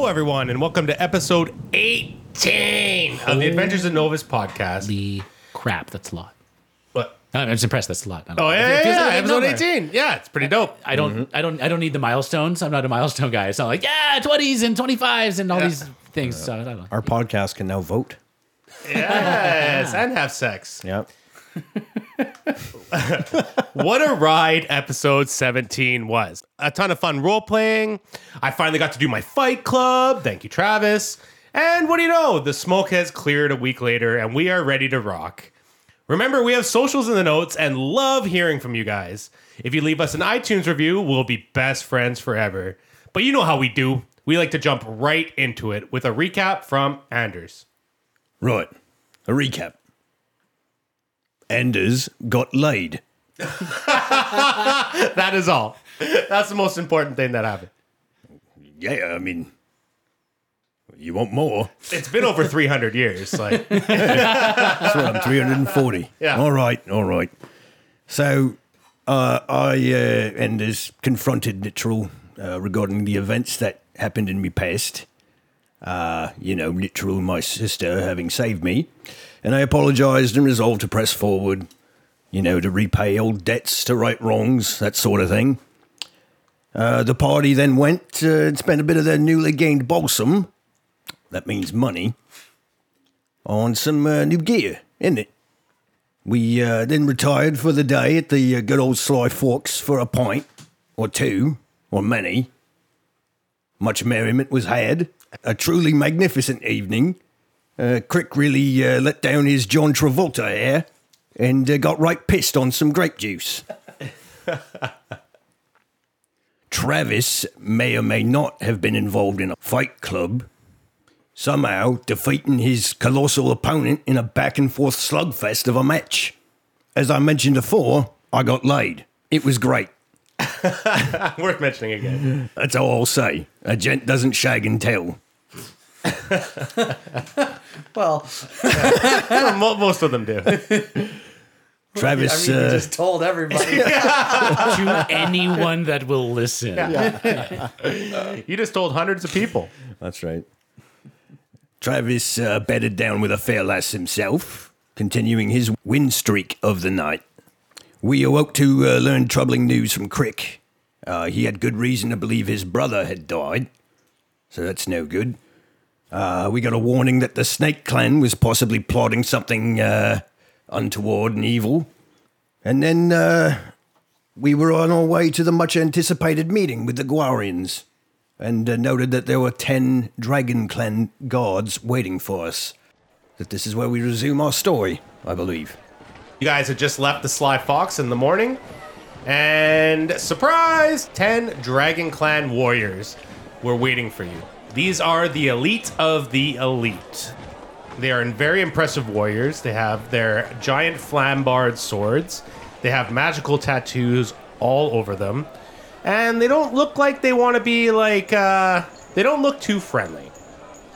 Hello, everyone, and welcome to episode 18 of the Adventures of Novus podcast. The crap, that's a lot. What? I'm just impressed. That's a lot. I don't Oh, know. yeah, It yeah, feels yeah, like a episode number. 18. Yeah, it's pretty dope. I don't, mm-hmm. I don't, I don't need the milestones. I'm not a milestone guy. It's not like yeah, twenties and twenty fives and all Yeah. these things. So I don't know. Our podcast can now vote. Yes, and have sex. Yep. What a ride episode 17 was. A ton of fun role playing. I finally got to do my fight club. Thank you, Travis. And what do you know? The smoke has cleared a week later, and we are ready to rock. Remember, we have socials in the notes and love hearing from you guys. If you leave us an iTunes review, we'll be best friends forever. But you know how we do. We like to jump right into it with a recap from Anders. Right. A recap. Anders got laid. That is all. That's the most important thing that happened. Yeah, I mean, you want more? It's been over 300 years. Like, That's what I'm 340. Yeah. All right, all right. So, uh, I, uh, Anders, confronted Literal uh, regarding the events that happened in my past. Uh, you know, Literal, my sister, having saved me. And I apologized and resolved to press forward, you know, to repay old debts, to right wrongs, that sort of thing. Uh, the party then went uh, and spent a bit of their newly gained balsam, that means money, on some uh, new gear, isn't it? We uh, then retired for the day at the uh, good old Sly Fox for a pint, or two, or many. Much merriment was had. A truly magnificent evening. Uh, K'rrick really uh, let down his John Travolta hair and uh, got right pissed on some grape juice. Travis may or may not have been involved in a fight club, somehow defeating his colossal opponent in a back and forth slugfest of a match. As I mentioned before, I got laid. It was great. worth mentioning again. That's all I'll say. A gent doesn't shag and tell. Well, Mo- Most of them do. Travis, I mean, you uh, just told everybody. to anyone that will listen. You just told hundreds of people. That's right. Travis uh, bedded down with a fair lass himself, continuing his win streak of the night. We awoke to uh, learn troubling news from K'rrick. Uh, he had good reason to believe his brother had died, so that's no good. Uh, we got a warning that the Snake Clan was possibly plotting something uh, untoward and evil. And then uh, we were on our way to the much anticipated meeting with the Guarians and uh, noted that there were 10 Dragon Clan guards waiting for us. That this is where we resume our story, I believe. You guys had just left the Sly Fox in the morning, and surprise! 10 Dragon Clan warriors were waiting for you. These are the elite of the elite. They are very impressive warriors. They have their giant flambard swords, they have magical tattoos all over them, and they don't look like they want to be like, uh, they don't look too friendly.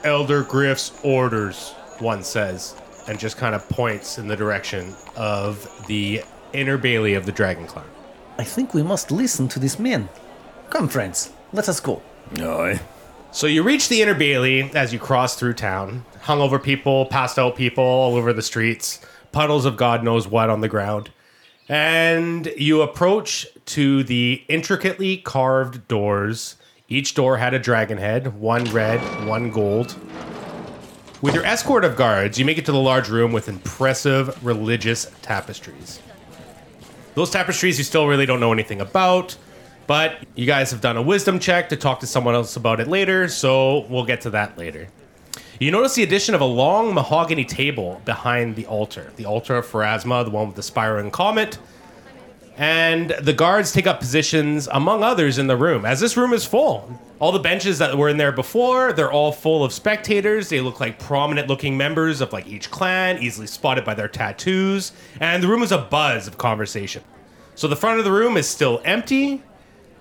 Elder Griff's orders, one says, and just kind of points in the direction of the inner bailey of the Dragon Clan. I think we must listen to this man. Come, friends, let us go. Aye. So you reach the inner bailey as you cross through town. Hungover people, passed out people all over the streets, puddles of God knows what on the ground. And you approach to the intricately carved doors. Each door had a dragon head, one red, one gold. With your escort of guards, you make it to the large room with impressive religious tapestries. Those tapestries you still really don't know anything about, but you guys have done a wisdom check to talk to someone else about it later, so we'll get to that later. You notice the addition of a long mahogany table behind the altar, the altar of Pharasma, the one with the spiraling comet. And the guards take up positions, among others, in the room, as this room is full. All the benches that were in there before, they're all full of spectators. They look like prominent looking members of like each clan, easily spotted by their tattoos. And the room is a buzz of conversation. So the front of the room is still empty.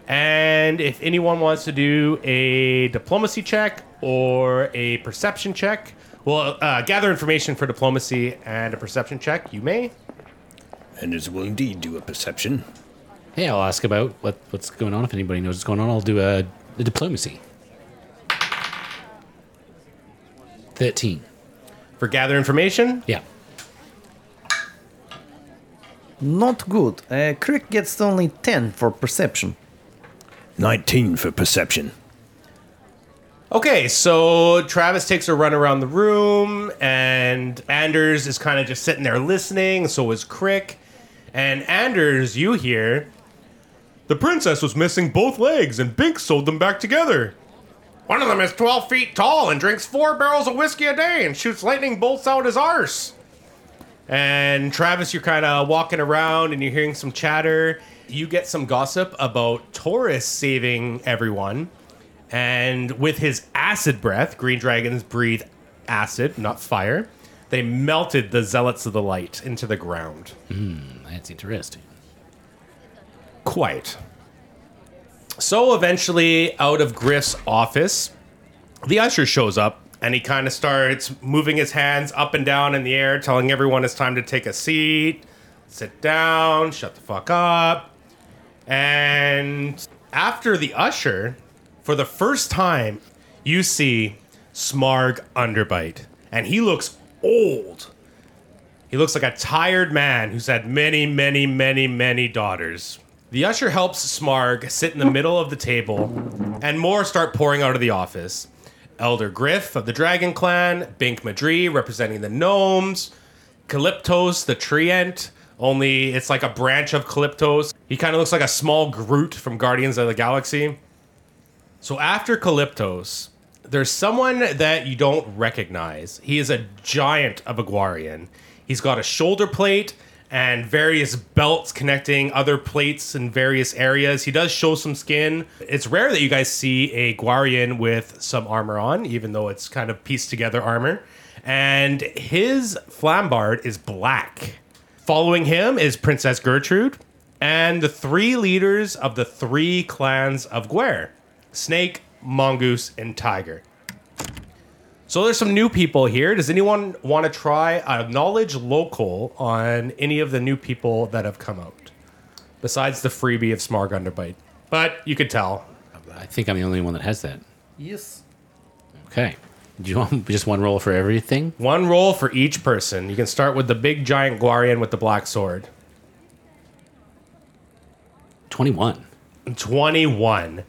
And if anyone wants to do a diplomacy check or a perception check, well, uh, gather information for diplomacy and a perception check, you may. And as will indeed do a perception. Hey, I'll ask about what, what's going on. If anybody knows what's going on, I'll do a, a diplomacy. 13. For gather information, Yeah. Not good. Uh, K'rrick gets only 10 for perception. 19 for perception. Okay, so Travis takes a run around the room, and Anders is kind of just sitting there listening. So is K'rrick. And Anders, you hear, the princess was missing both legs, and Bink sewed them back together. One of them is 12 feet tall and drinks four barrels of whiskey a day and shoots lightning bolts out his arse. And Travis, you're kind of walking around and you're hearing some chatter. You get some gossip about Taurus saving everyone. And with his acid breath, green dragons breathe acid, not fire. They melted the zealots of the light into the ground. Hmm, that's interesting. Quite. So eventually, out of Griff's office, the usher shows up and he kind of starts moving his hands up and down in the air, telling everyone it's time to take a seat, sit down, shut the fuck up. And after the usher, for the first time, you see Smarg Underbite. And he looks old. He looks like a tired man who's had many, many, many, many daughters. The usher helps Smarg sit in the middle of the table, and more start pouring out of the office. Elder Griff of the Dragon Clan, Bink Madri representing the gnomes, Calyptos the Treant, only it's like a branch of Calyptos. He kind of looks like a small Groot from Guardians of the Galaxy. So after Calyptos, there's someone that you don't recognize. He is a giant of a Guarian. He's got a shoulder plate and various belts connecting other plates in various areas. He does show some skin. It's rare that you guys see a Guarian with some armor on, even though it's kind of pieced together armor. And his flambard is black. Following him is Princess Gertrude and the three leaders of the three clans of Guer Snake, Mongoose, and Tiger. So there's some new people here. Does anyone want to try a knowledge local on any of the new people that have come out? Besides the freebie of Smarg Underbite. But you could tell. I think I'm the only one that has that. Yes. Okay. Do you want just one roll for everything? One roll for each person. You can start with the big giant Guarian with the black sword. 21. 21.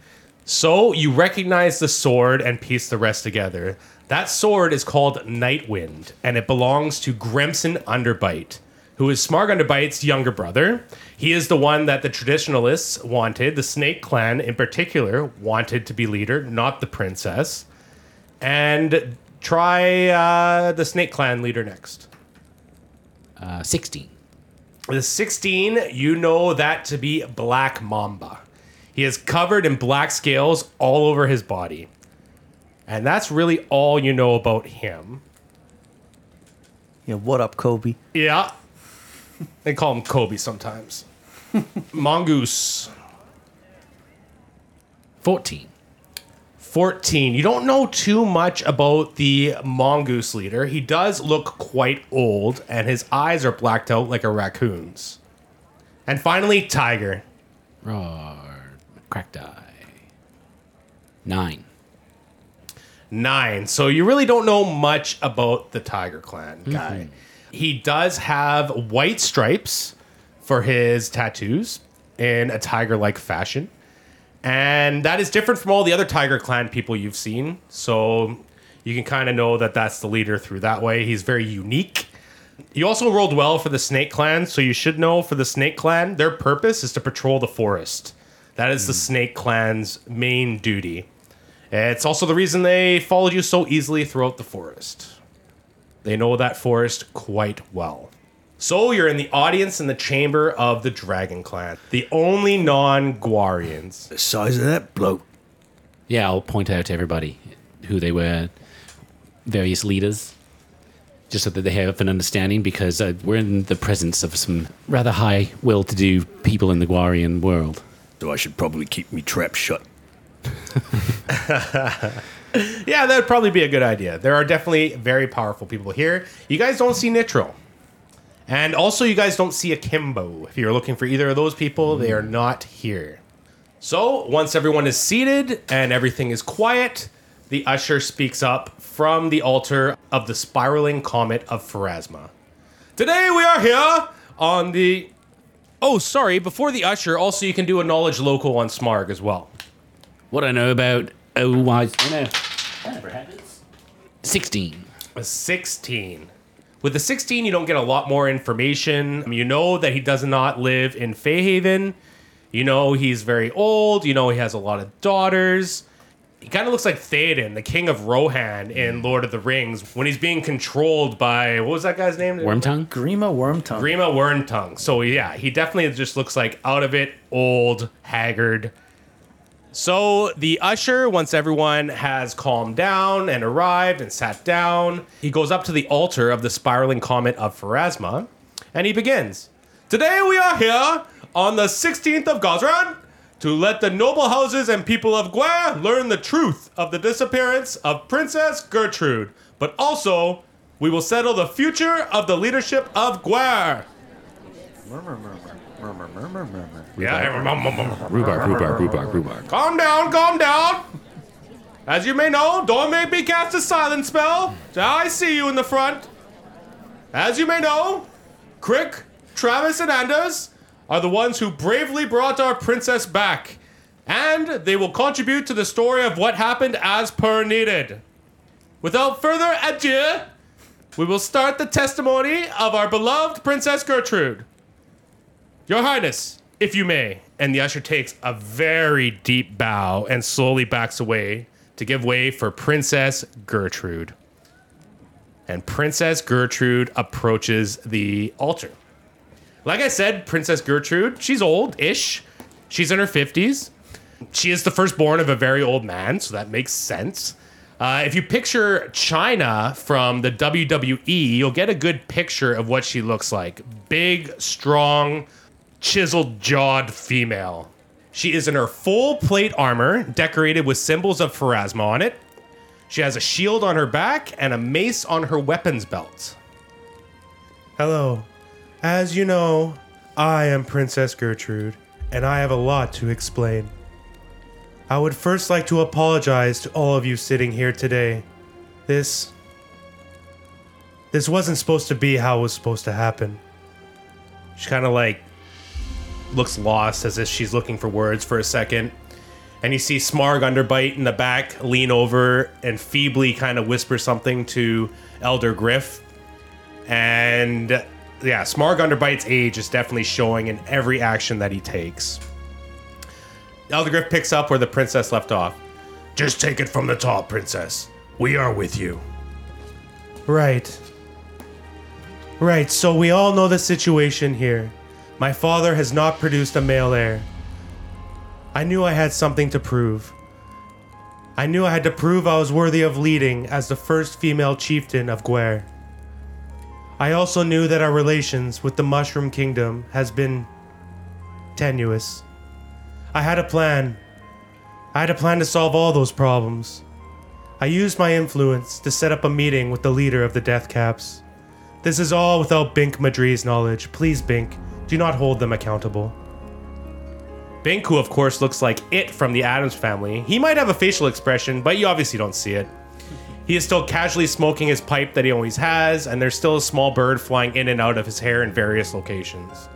So you recognize the sword and piece the rest together. That sword is called Nightwind, and it belongs to Grimson Underbite, who is Smarg Underbite's younger brother. He is the one that the traditionalists wanted, the Snake Clan in particular, wanted to be leader, not the princess. And try uh, the Snake Clan leader next. Uh, 16. The 16, you know that to be Black Mamba. He is covered in black scales all over his body. And that's really all you know about him. Yeah, what up, Kobe? Yeah. They call him Kobe sometimes. Mongoose, 14. 14. You don't know too much about the Mongoose leader. He does look quite old, and his eyes are blacked out like a raccoon's. And finally, Tiger. Roar. Cracked eye. 9. Nine. So you really don't know much about the Tiger Clan mm-hmm. guy. He does have white stripes for his tattoos in a tiger like fashion. And that is different from all the other Tiger Clan people you've seen. So you can kind of know that that's the leader through that way. He's very unique. You also rolled well for the Snake Clan, so you should know for the Snake Clan, their purpose is to patrol the forest. That is the hmm. Snake Clan's main duty. It's also the reason they followed you so easily throughout the forest. They know that forest quite well. So you're in the audience in the chamber of the Dragon Clan, the only non Guarians. The size of that bloke. Yeah, I'll point out to everybody who they were, various leaders, just so that they have an understanding because uh, we're in the presence of some rather high will to do people in the Guarian world. So I should probably keep me trap shut. Yeah, that would probably be a good idea. There are definitely very powerful people here. You guys don't see Nitro. And also, you guys don't see Akimbo. If you're looking for either of those people, they are not here. So, once everyone is seated and everything is quiet, the usher speaks up from the altar of the spiraling comet of Pharasma. Today we are here on the. Oh, sorry. Before the usher, also you can do a knowledge local on Smarg as well. What I know about oh wise oh no. That never happens. Sixteen. A 16. With the 16, you don't get a lot more information. You know that he does not live in Feyhaven. You know he's very old. You know he has a lot of daughters. He kind of looks like Theoden, the king of Rohan in mm. Lord of the Rings, when he's being controlled by what was that guy's name? Wormtongue? Grima Wormtongue. Grima Wormtongue. So yeah, he definitely just looks like out of it, old, haggard. So the usher, once everyone has calmed down and arrived and sat down, he goes up to the altar of the spiraling comet of Pharasma, and he begins. Today we are here on the 16th of Gozran to let the noble houses and people of Guer learn the truth of the disappearance of Princess Gertrude, but also we will settle the future of the leadership of Guer. Yeah, Rhubarb, rhubarb, rhubarb, rhubarb. calm down, calm down. As you may know, don't make me cast a silent spell. I see you in the front. As you may know, K'rrick, Travis, and Anders are the ones who bravely brought our princess back, and they will contribute to the story of what happened as per needed. Without further ado, we will start the testimony of our beloved Princess Gertrude. Your Highness, if you may. And the usher takes a very deep bow and slowly backs away to give way for Princess Gertrude. And Princess Gertrude approaches the altar. Like I said, Princess Gertrude, she's old ish. She's in her 50s. She is the firstborn of a very old man, so that makes sense. Uh, if you picture Chyna from the WWE, you'll get a good picture of what she looks like. Big, strong, chiseled jawed female. She is in her full plate armor, decorated with symbols of Pharasma on it. She has a shield on her back and a mace on her weapons belt. Hello. As you know, I am Princess Gertrude, and I have a lot to explain. I would first like to apologize to all of you sitting here today. This. This wasn't supposed to be how it was supposed to happen. She kind of like looks lost as if she's looking for words for a second. And you see Smarg Underbite in the back lean over and feebly kind of whisper something to Elder Griff. And yeah, Smarg Underbite's age is definitely showing in every action that he takes. Elder Griff picks up where the princess left off. Just take it from the top, princess. We are with you. Right. Right, so we all know the situation here. My father has not produced a male heir. I knew I had something to prove. I knew I had to prove I was worthy of leading as the first female chieftain of Guer. I also knew that our relations with the Mushroom Kingdom has been tenuous. I had a plan. I had a plan to solve all those problems. I used my influence to set up a meeting with the leader of the Death Caps. This is all without Bink Madri's knowledge. Please, Bink, do not hold them accountable. Who of course looks like it from the Addams family, he might have a facial expression, but you obviously don't see it. He is still casually smoking his pipe that he always has, and there's still a small bird flying in and out of his hair in various locations.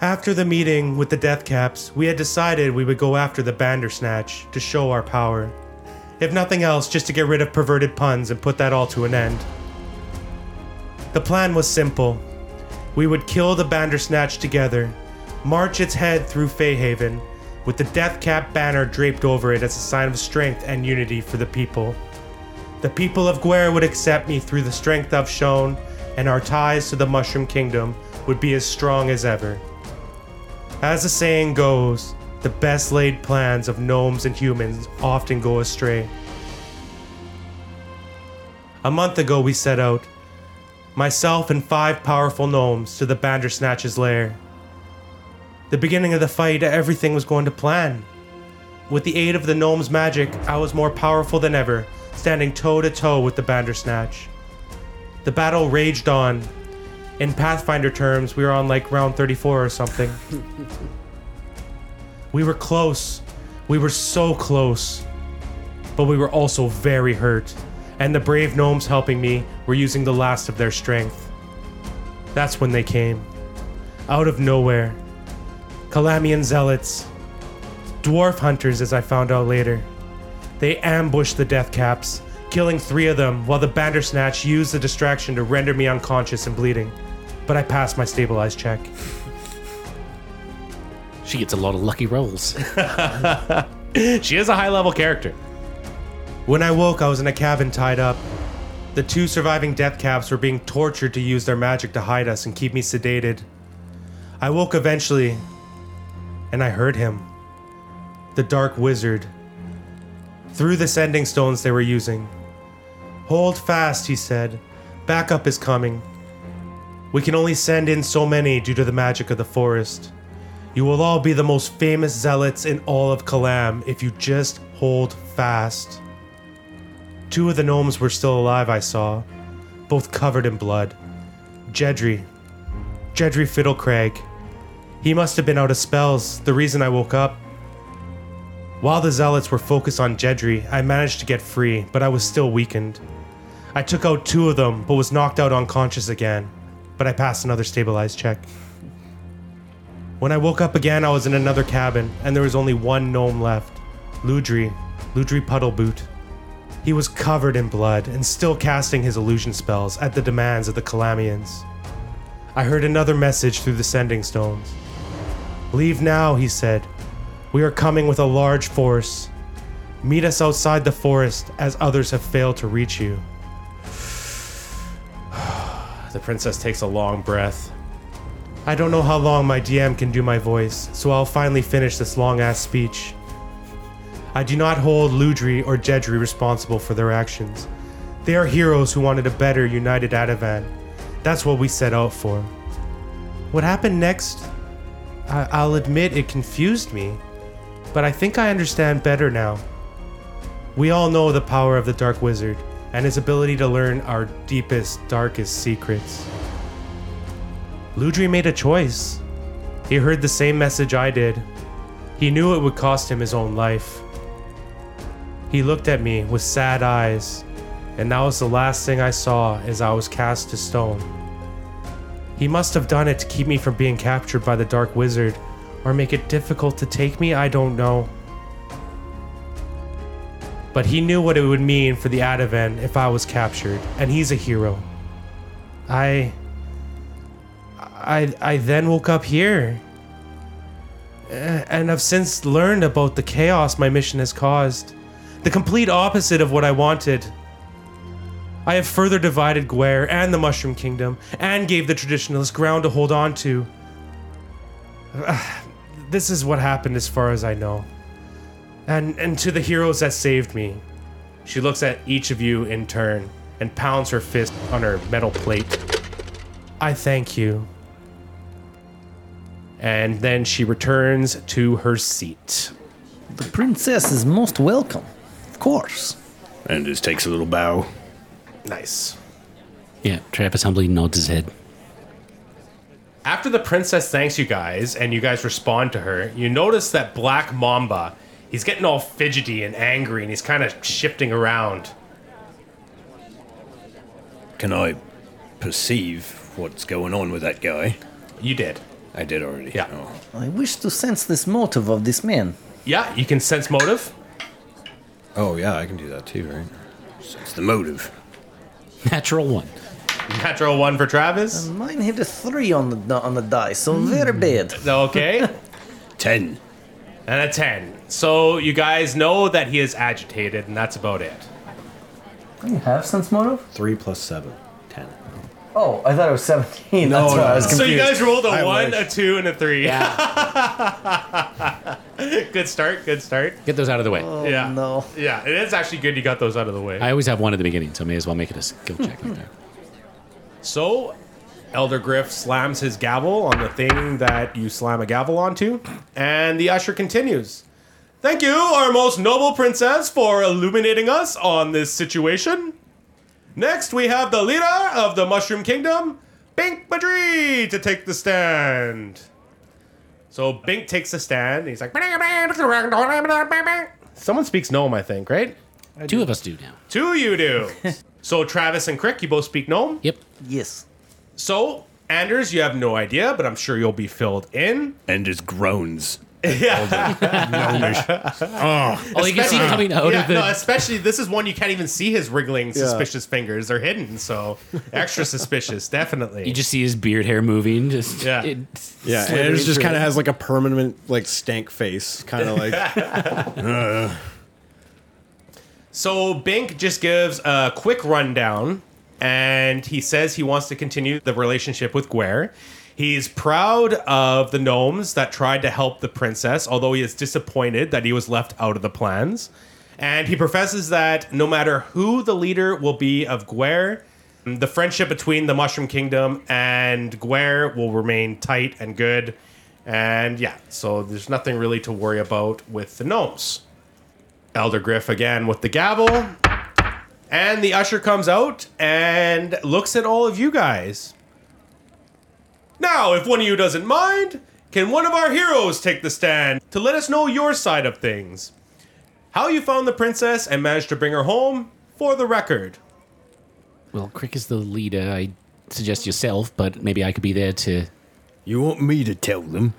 After the meeting with the Death Caps, we had decided we would go after the Bandersnatch to show our power. If nothing else, just to get rid of perverted puns and put that all to an end. The plan was simple. We would kill the Bandersnatch together, march its head through Feyhaven, with the Death Cap banner draped over it as a sign of strength and unity for the people. The people of Guer would accept me through the strength I've shown, and our ties to the Mushroom Kingdom would be as strong as ever. As the saying goes, the best laid plans of gnomes and humans often go astray. A month ago, we set out, myself and five powerful gnomes, to the Bandersnatch's lair. The beginning of the fight, everything was going to plan. With the aid of the gnome's magic, I was more powerful than ever, standing toe to toe with the Bandersnatch. The battle raged on. In Pathfinder terms, we were on like round 34 or something. we were close. We were so close. but we were also very hurt, and the brave gnomes helping me were using the last of their strength. That's when they came. Out of nowhere. Calamian zealots. Dwarf hunters, as I found out later. They ambushed the Death Caps, killing three of them, while the Bandersnatch used the distraction to render me unconscious and bleeding. But I passed my stabilized check. She gets a lot of lucky rolls. She is a high level character. When I woke, I was in a cabin tied up. The two surviving death caps were being tortured to use their magic to hide us and keep me sedated. I woke eventually, and I heard him. The Dark Wizard. Through the sending stones they were using. Hold fast, he said. Backup is coming. We can only send in so many due to the magic of the forest. You will all be the most famous zealots in all of Kalam if you just hold fast. Two of the gnomes were still alive, I saw, both covered in blood. Jedry. Jedry Fiddlecrag. He must have been out of spells, the reason I woke up. While the zealots were focused on Jedry, I managed to get free, but I was still weakened. I took out two of them, but was knocked out unconscious again. But I passed another stabilized check. When I woke up again, I was in another cabin, and there was only one gnome left Ludri, Ludri Puddleboot. He was covered in blood and still casting his illusion spells at the demands of the Calamians. I heard another message through the sending stones. Leave now, he said. We are coming with a large force. Meet us outside the forest as others have failed to reach you. the princess takes a long breath. I don't know how long my DM can do my voice, so I'll finally finish this long ass speech. I do not hold Ludri or Jedri responsible for their actions. They are heroes who wanted a better united Ativan. That's what we set out for. What happened next? I- I'll admit it confused me, but I think I understand better now. We all know the power of the Dark Wizard and his ability to learn our deepest, darkest secrets. Ludri made a choice. He heard the same message I did. He knew it would cost him his own life. He looked at me with sad eyes, and that was the last thing I saw as I was cast to stone. He must have done it to keep me from being captured by the Dark Wizard, or make it difficult to take me, I don't know. But he knew what it would mean for the Ativan if I was captured, and he's a hero. I. I, I then woke up here. Uh, and I've since learned about the chaos my mission has caused. The complete opposite of what I wanted. I have further divided Guer and the Mushroom Kingdom, and gave the traditionalists ground to hold on to. This is what happened as far as I know. And and to the heroes that saved me. She looks at each of you in turn and pounds her fist on her metal plate. I thank you. And then she returns to her seat. The princess is most welcome. Of course. And just takes a little bow. Nice. yeah, Travis humbly nods his head. After the princess thanks you guys and you guys respond to her, you notice that Black Mamba, he's getting all fidgety and angry and he's kind of shifting around. Can I perceive what's going on with that guy? You did. I did already. Yeah. Oh. I wish to sense this motive of this man. Yeah, you can sense motive. Oh, yeah, I can do that too, right? So it's the motive. Natural one. Natural one for Travis. Uh, mine hit a three on the on the die, so very hmm. bad. Okay. Ten. and a 10. So you guys know that he is agitated, and that's about it. You have sense motive? Three plus seven. Ten. Oh, I thought it was seventeen. No, That's why no, I was no. So you guys rolled a I 1, wish. a 2, and a 3. Yeah. good start, good start. Get those out of the way. Oh, yeah. no. Yeah, it is actually good you got those out of the way. I always have one at the beginning, so I may as well make it a skill check like that. So, Elder Griff slams his gavel on the thing that you slam a gavel onto, and the usher continues. Thank you, our most noble princess, for illuminating us on this situation. Next, we have the leader of the Mushroom Kingdom, Bink Madri, to take the stand. So Bink takes the stand. And he's like, someone speaks gnome, I think, right? Two of us do now. Two of you do. so Travis and K'rrick, you both speak gnome. Yep. Yes. So Anders, you have no idea, but I'm sure you'll be filled in. Anders groans. Oh, you can see coming out yeah, of the. no, especially this is one you can't even see his wriggling suspicious fingers. They're hidden, so extra suspicious, definitely. you just see his beard hair moving. Just Yeah. it Yeah, slithering Anders just through. kind of has like a permanent like stank face, kind of like So Bink just gives a quick rundown and he says he wants to continue the relationship with Guer. He's proud of the gnomes that tried to help the princess, although he is disappointed that he was left out of the plans. And he professes that no matter who the leader will be of Guer, the friendship between the Mushroom Kingdom and Guer will remain tight and good. And yeah, so there's nothing really to worry about with the gnomes. Elder Griff again with the gavel. And the usher comes out and looks at all of you guys. Now, if one of you doesn't mind, can one of our heroes take the stand to let us know your side of things? How you found the princess and managed to bring her home for the record. Well, K'rrick is the leader. I suggest yourself, but maybe I could be there to. You want me to tell them?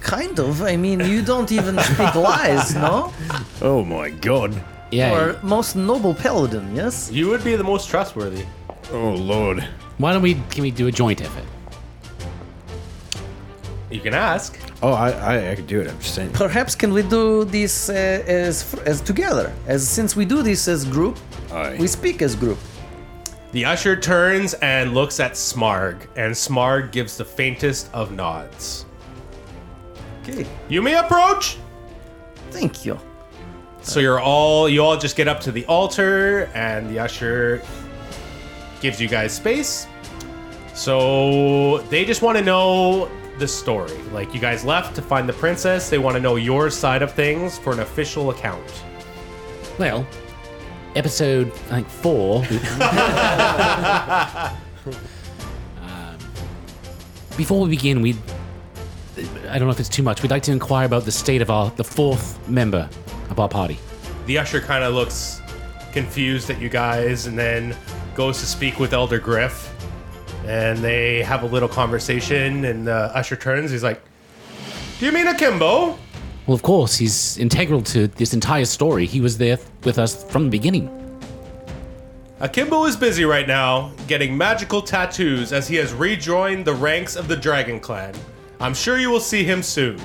Kind of. I mean, you don't even speak lies, no? Oh my god. Yeah. Or most noble paladin, yes? You would be the most trustworthy. Oh lord. Why don't we? Can we do a joint effort? You can ask. Oh, I, I, I could do it. I'm just saying. Perhaps can we do this uh, as as together? As since we do this as group, Aye. we speak as group. The usher turns and looks at Smarg, and Smarg gives the faintest of nods. Okay. You may approach. Thank you. So you're all you all just get up to the altar and the usher gives you guys space. So they just want to know the story. Like you guys left to find the princess, they want to know your side of things for an official account. Well, episode I think four. um, before we begin, we I don't know if it's too much. We'd like to inquire about the state of our the fourth member of our party. The usher kind of looks confused at you guys and then goes to speak with Elder Griff. And they have a little conversation and the usher turns, he's like, "Do you mean Akimbo?" Well, of course, he's integral to this entire story. He was there with us from the beginning. Akimbo is busy right now getting magical tattoos as he has rejoined the ranks of the Dragon Clan. I'm sure you will see him soon.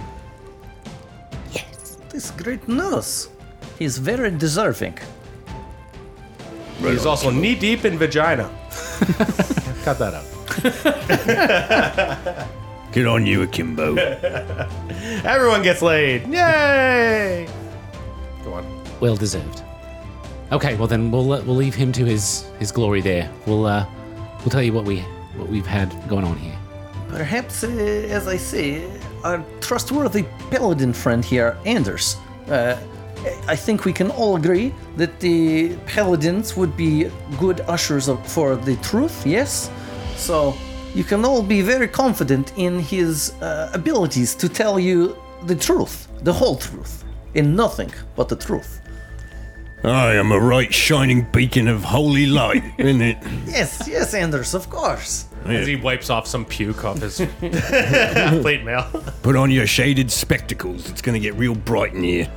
Yes, this great news. He's very deserving. He's also knee deep in vagina. Cut that out. Good on you, Akimbo. Everyone gets laid. Yay! Go on. Well deserved. Okay, well then we'll uh, we'll leave him to his his glory there. We'll uh we'll tell you what we what we've had going on here. Perhaps, uh, as I say, our trustworthy paladin friend here, Anders. Uh, I think we can all agree that the paladins would be good ushers of, for the truth, yes? So you can all be very confident in his uh, abilities to tell you the truth, the whole truth, in nothing but the truth. I am a right shining beacon of holy light, isn't it? Yes, yes, Anders, of course. As he wipes off some puke off his plate mail. Put on your shaded spectacles. It's gonna get real bright in here.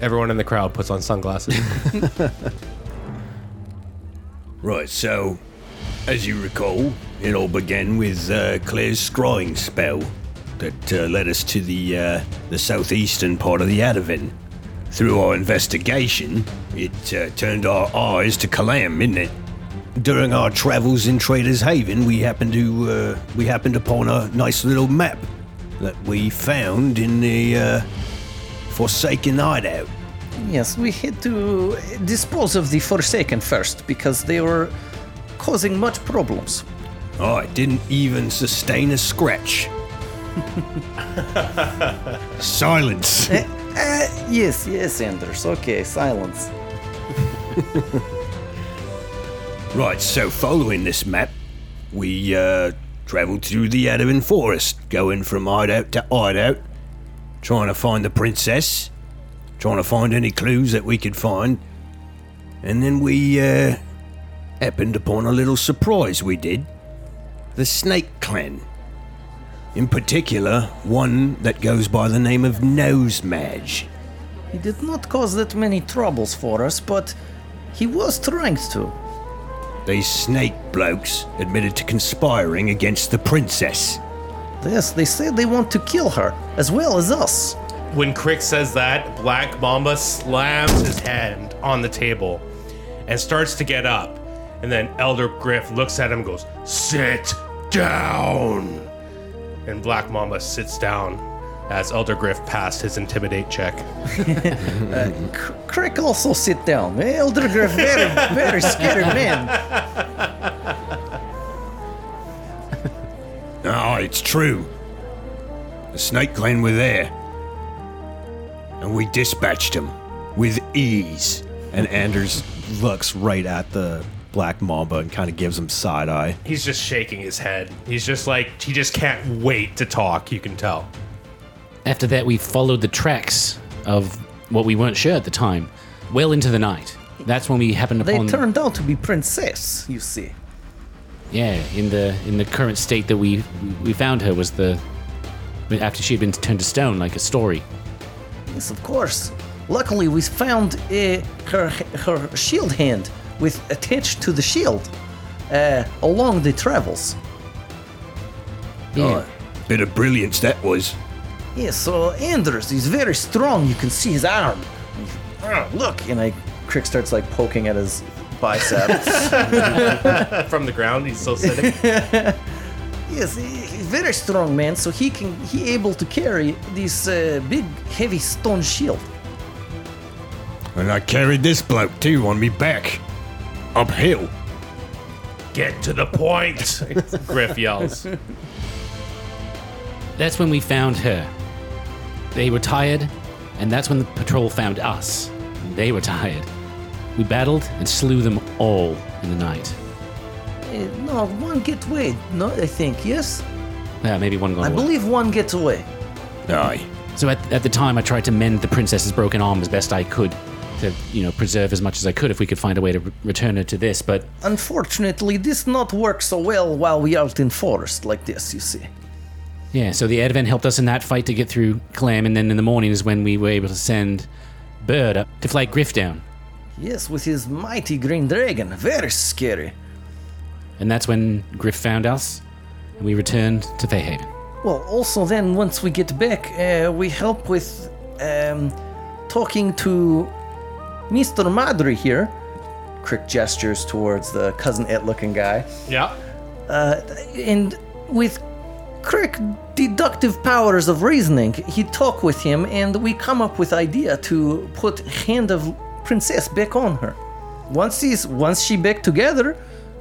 Everyone in the crowd puts on sunglasses. Right, so, as you recall, it all began with uh, Claire's scrying spell that uh, led us to the uh, the southeastern part of the Adavan. Through our investigation, it uh, turned our eyes to Kalam, didn't it? During our travels in Trader's Haven, we happened to uh, we happened upon a nice little map that we found in the uh, Forsaken Hideout. Yes, we had to dispose of the Forsaken first because they were causing much problems. Oh, it didn't even sustain a scratch. Silence. Uh, yes, yes, Anders. Okay, silence. Right, so following this map, we uh, travelled through the Adavan Forest, going from hideout to hideout, trying to find the princess, trying to find any clues that we could find. And then we uh, happened upon a little surprise we did. The Snake Clan. In particular, one that goes by the name of Nose Madge. He did not cause that many troubles for us, but he was trying to. These snake blokes admitted to conspiring against the princess. Yes, they said they want to kill her, as well as us. When K'rrick says that, Black Mamba slams his hand on the table and starts to get up. And then Elder Griff looks at him and goes, Sit down! And Black Mamba sits down as Elder Griff passed his intimidate check. K- K'rrick also sit down. Elder Griff, very, very scary man. Ah, it's true. The Snake Clan were there. And we dispatched him with ease. And Anders looks right at the black mamba and kind of gives him side eye. He's just shaking his head. He's just like, he just can't wait to talk, you can tell. After that, we followed the tracks of what we weren't sure at the time, well into the night. That's when we happened upon. They upon. turned out to be princess, you see. yeah, in the in the current state that we we found her was the after she had been turned to stone, like a story. Yes, of course. Luckily, we found uh, her her shield hand with attached to the shield uh, along the travels. Yeah, Bit of brilliance that was. Yes, so Anders, he's very strong. You can see his arm. Ah, look, and I, K'rrick starts like poking at his bicep. From the ground, he's still sitting. yes, he- he's very strong man. So he can he able to carry this uh, big heavy stone shield. And I carried this bloke too on me back. Uphill. Get to the point, Griff yells. that's when we found her. They were tired, and that's when the patrol found us. They were tired. We battled and slew them all in the night. Uh, no, one get away. No, I think yes. Yeah, maybe one got I away. believe one gets away. Aye. So at, at the time, I tried to mend the princess's broken arm as best I could to, you know, preserve as much as I could if we could find a way to re- return her to this. But Unfortunately, this not work so well while we are out in forest like this. You see. yeah, so the Advent helped us in that fight to get through Clam, and then in the morning is when we were able to send Bird up to flag Griff down. Yes, with his mighty green dragon. Very scary. And that's when Griff found us, and we returned to Feyhaven. Well, also then once we get back, uh, we help with um, talking to Mr. Madri here. K'rrick gestures towards the cousin Itt looking guy. Yeah. And with K'rrick deductive powers of reasoning, he talk with him and we come up with idea to put hand of princess back on her. Once he's once she back together,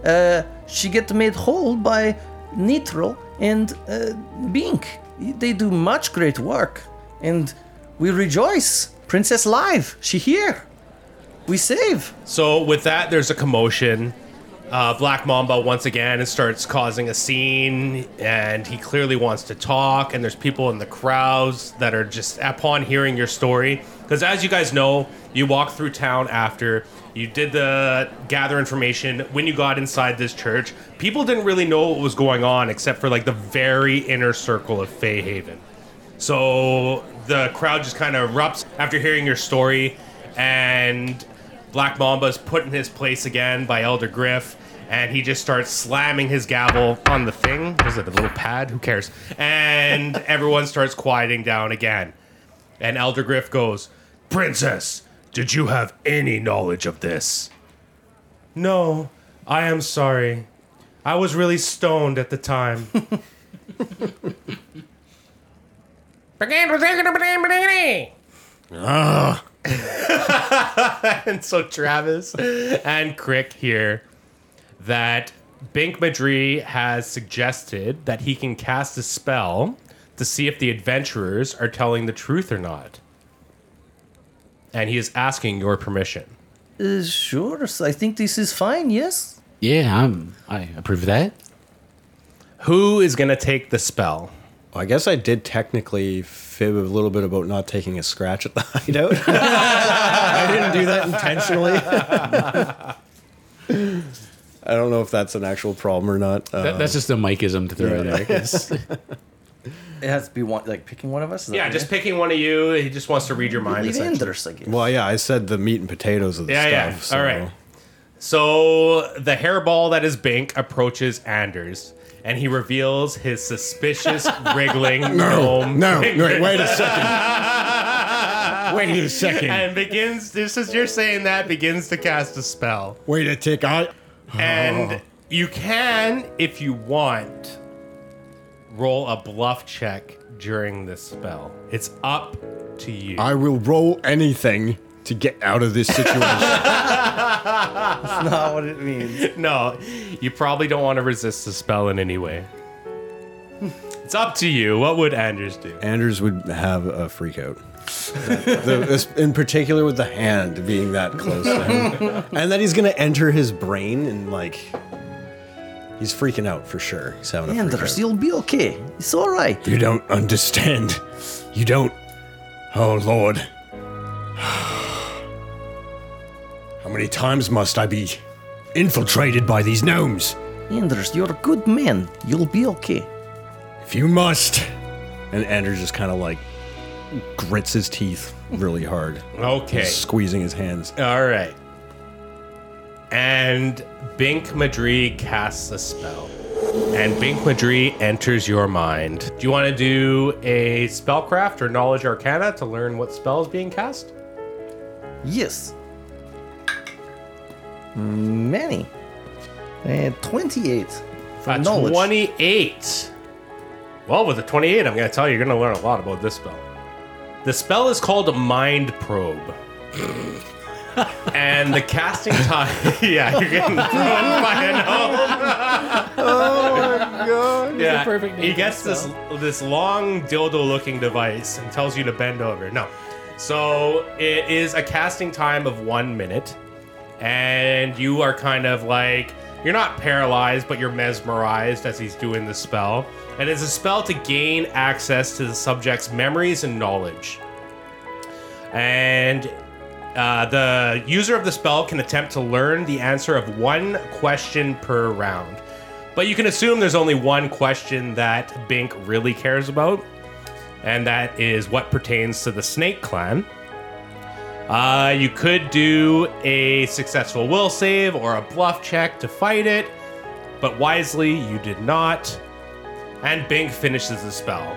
uh, she get made whole by Neutral and uh, Bink. They do much great work, and we rejoice. Princess live, she here. We save. So with that, there's a commotion. Uh, Black Mamba once again starts causing a scene, and he clearly wants to talk. And there's people in the crowds that are just upon hearing your story. Because as you guys know, you walk through town after you did the gather information. When you got inside this church, people didn't really know what was going on except for like the very inner circle of Feyhaven. So the crowd just kind of erupts after hearing your story, and Black Mamba's put in his place again by Elder Griff, and he just starts slamming his gavel on the thing. Was it a little pad? Who cares? And everyone starts quieting down again. And Elder Griff goes, Princess, did you have any knowledge of this? No, I am sorry. I was really stoned at the time. and so Travis and K'rrick here that Bink Madri has suggested that he can cast a spell to see if the adventurers are telling the truth or not. And he is asking your permission. Uh, sure, I think this is fine. Yes. Yeah, I'm, I approve of that. Who is going to take the spell? I guess I did technically fib a little bit about not taking a scratch at the hideout. I didn't do that intentionally. I don't know if that's an actual problem or not. Uh, that's just a Mikeism to throw in there. 'cause- It has to be one, like picking one of us. Is that Yeah, what just you- picking one of you. He just wants to read your mind. leave essentially. Anders, I guess. well, yeah, I said the meat and potatoes of the Yeah, yeah. stuff. so- All right. So the hairball that is Bink approaches Anders, and he reveals his suspicious wriggling gnome. No, finger. wait, wait a second. Wait a second. And begins, just as you're saying that, begins to cast a spell. Wait a tick. I. And oh. you can, if you want, roll a bluff check during this spell. It's up to you. I will roll anything to get out of this situation. That's not what it means. no, you probably don't want to resist the spell in any way. It's up to you. What would Anders do? Anders would have a freak out. The- this- in particular with the hand being that close to him. And that he's going to enter his brain and like. He's freaking out for sure. He's having a freak Anders, out. you'll be okay. It's all right. You don't understand. You don't. Oh, Lord. How many times must I be infiltrated by these gnomes? Anders, you're a good man. You'll be okay. If you must. And Anders just kind of like grits his teeth really hard, Okay. squeezing his hands. All right. And Bink Madri casts a spell. And Bink Madri enters your mind. Do you want to do a spellcraft or knowledge arcana to learn what spell is being cast? Yes. Many. And 28. For uh, knowledge. 28. Well, with a 28, I'm going to tell you, you're going to learn a lot about this spell. The spell is called Mind Probe. And the casting time. yeah, you're getting thrown by oh, a gnome. Oh Yeah, perfect he gets the this this long dildo-looking device and tells you to bend over. No, so it is a casting time of one minute, and you are kind of like you're not paralyzed, but you're mesmerized as he's doing the spell. And it's a spell to gain access to the subject's memories and knowledge. And uh, the user of the spell can attempt to learn the answer of one question per round. But you can assume there's only one question that Bink really cares about, and that is what pertains to the Snake Clan. Uh, you could do a successful will save or a bluff check to fight it, but wisely you did not. And Bink finishes the spell.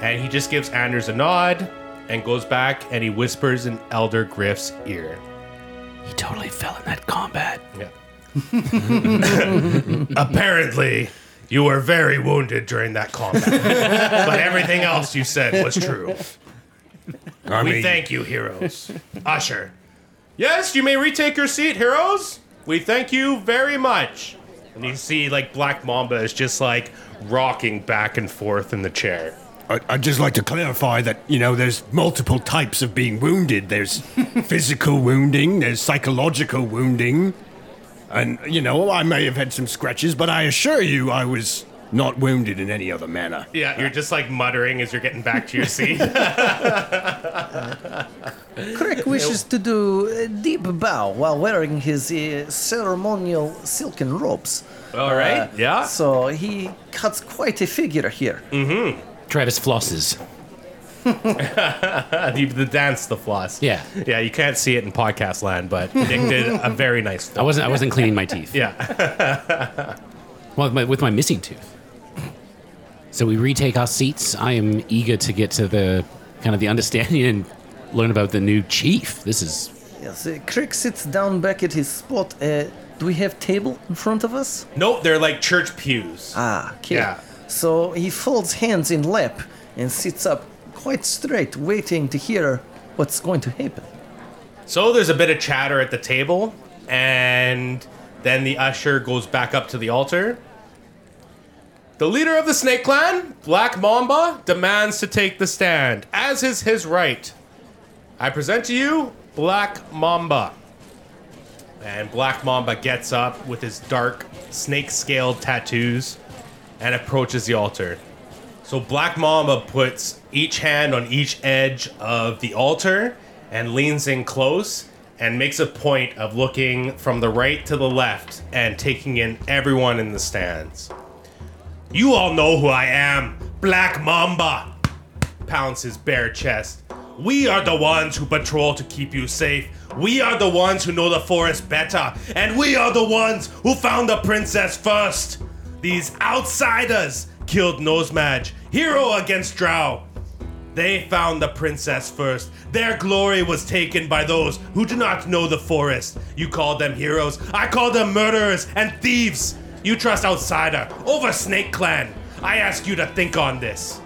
And he just gives Anders a nod and goes back and he whispers in Elder Griff's ear. he totally fell in that combat. Yeah. Apparently, you were very wounded during that combat. but everything else you said was true. I We thank you, heroes. Usher. Yes, you may retake your seat, heroes. We thank you very much. And you see, like, Black Mamba is just like rocking back and forth in the chair. I- I'd just like to clarify that, you know, there's multiple types of being wounded. There's physical wounding, there's psychological wounding. And, you know, I may have had some scratches, but I assure you I was not wounded in any other manner. Yeah, you're just like muttering as you're getting back to your seat. K'rrick wishes to do a deep bow while wearing his uh, ceremonial silken robes. All right. Uh, yeah. So he cuts quite a figure here. Travis flosses. the, the dance, the floss. Yeah. Yeah, you can't see it in podcast land, but Nick did a very nice I film. wasn't. I wasn't cleaning my teeth. Yeah. Well, with my, with my missing tooth. So we retake our seats. I am eager to get to the kind of the understanding and learn about the new chief. This is Yes, uh, K'rrick sits down back at his spot. Uh, do we have table in front of us? nope, they're like church pews. Ah, okay. Yeah. So he folds hands in lap and sits up quite straight, waiting to hear what's going to happen. So there's a bit of chatter at the table, and then the usher goes back up to the altar. The leader of the Snake Clan, Black Mamba, demands to take the stand, as is his right. I present to you Black Mamba. And Black Mamba gets up with his dark snake scaled tattoos and approaches the altar. So Black Mamba puts each hand on each edge of the altar and leans in close and makes a point of looking from the right to the left and taking in everyone in the stands. You all know who I am, Black Mamba. Pounds his bare chest. We are the ones who patrol to keep you safe. We are the ones who know the forest better. And we are the ones who found the princess first. These outsiders killed Nosemage, hero against Drow. They found the princess first. Their glory was taken by those who do not know the forest. You call them heroes. I call them murderers and thieves. You trust outsider over Snake Clan. I ask you to think on this.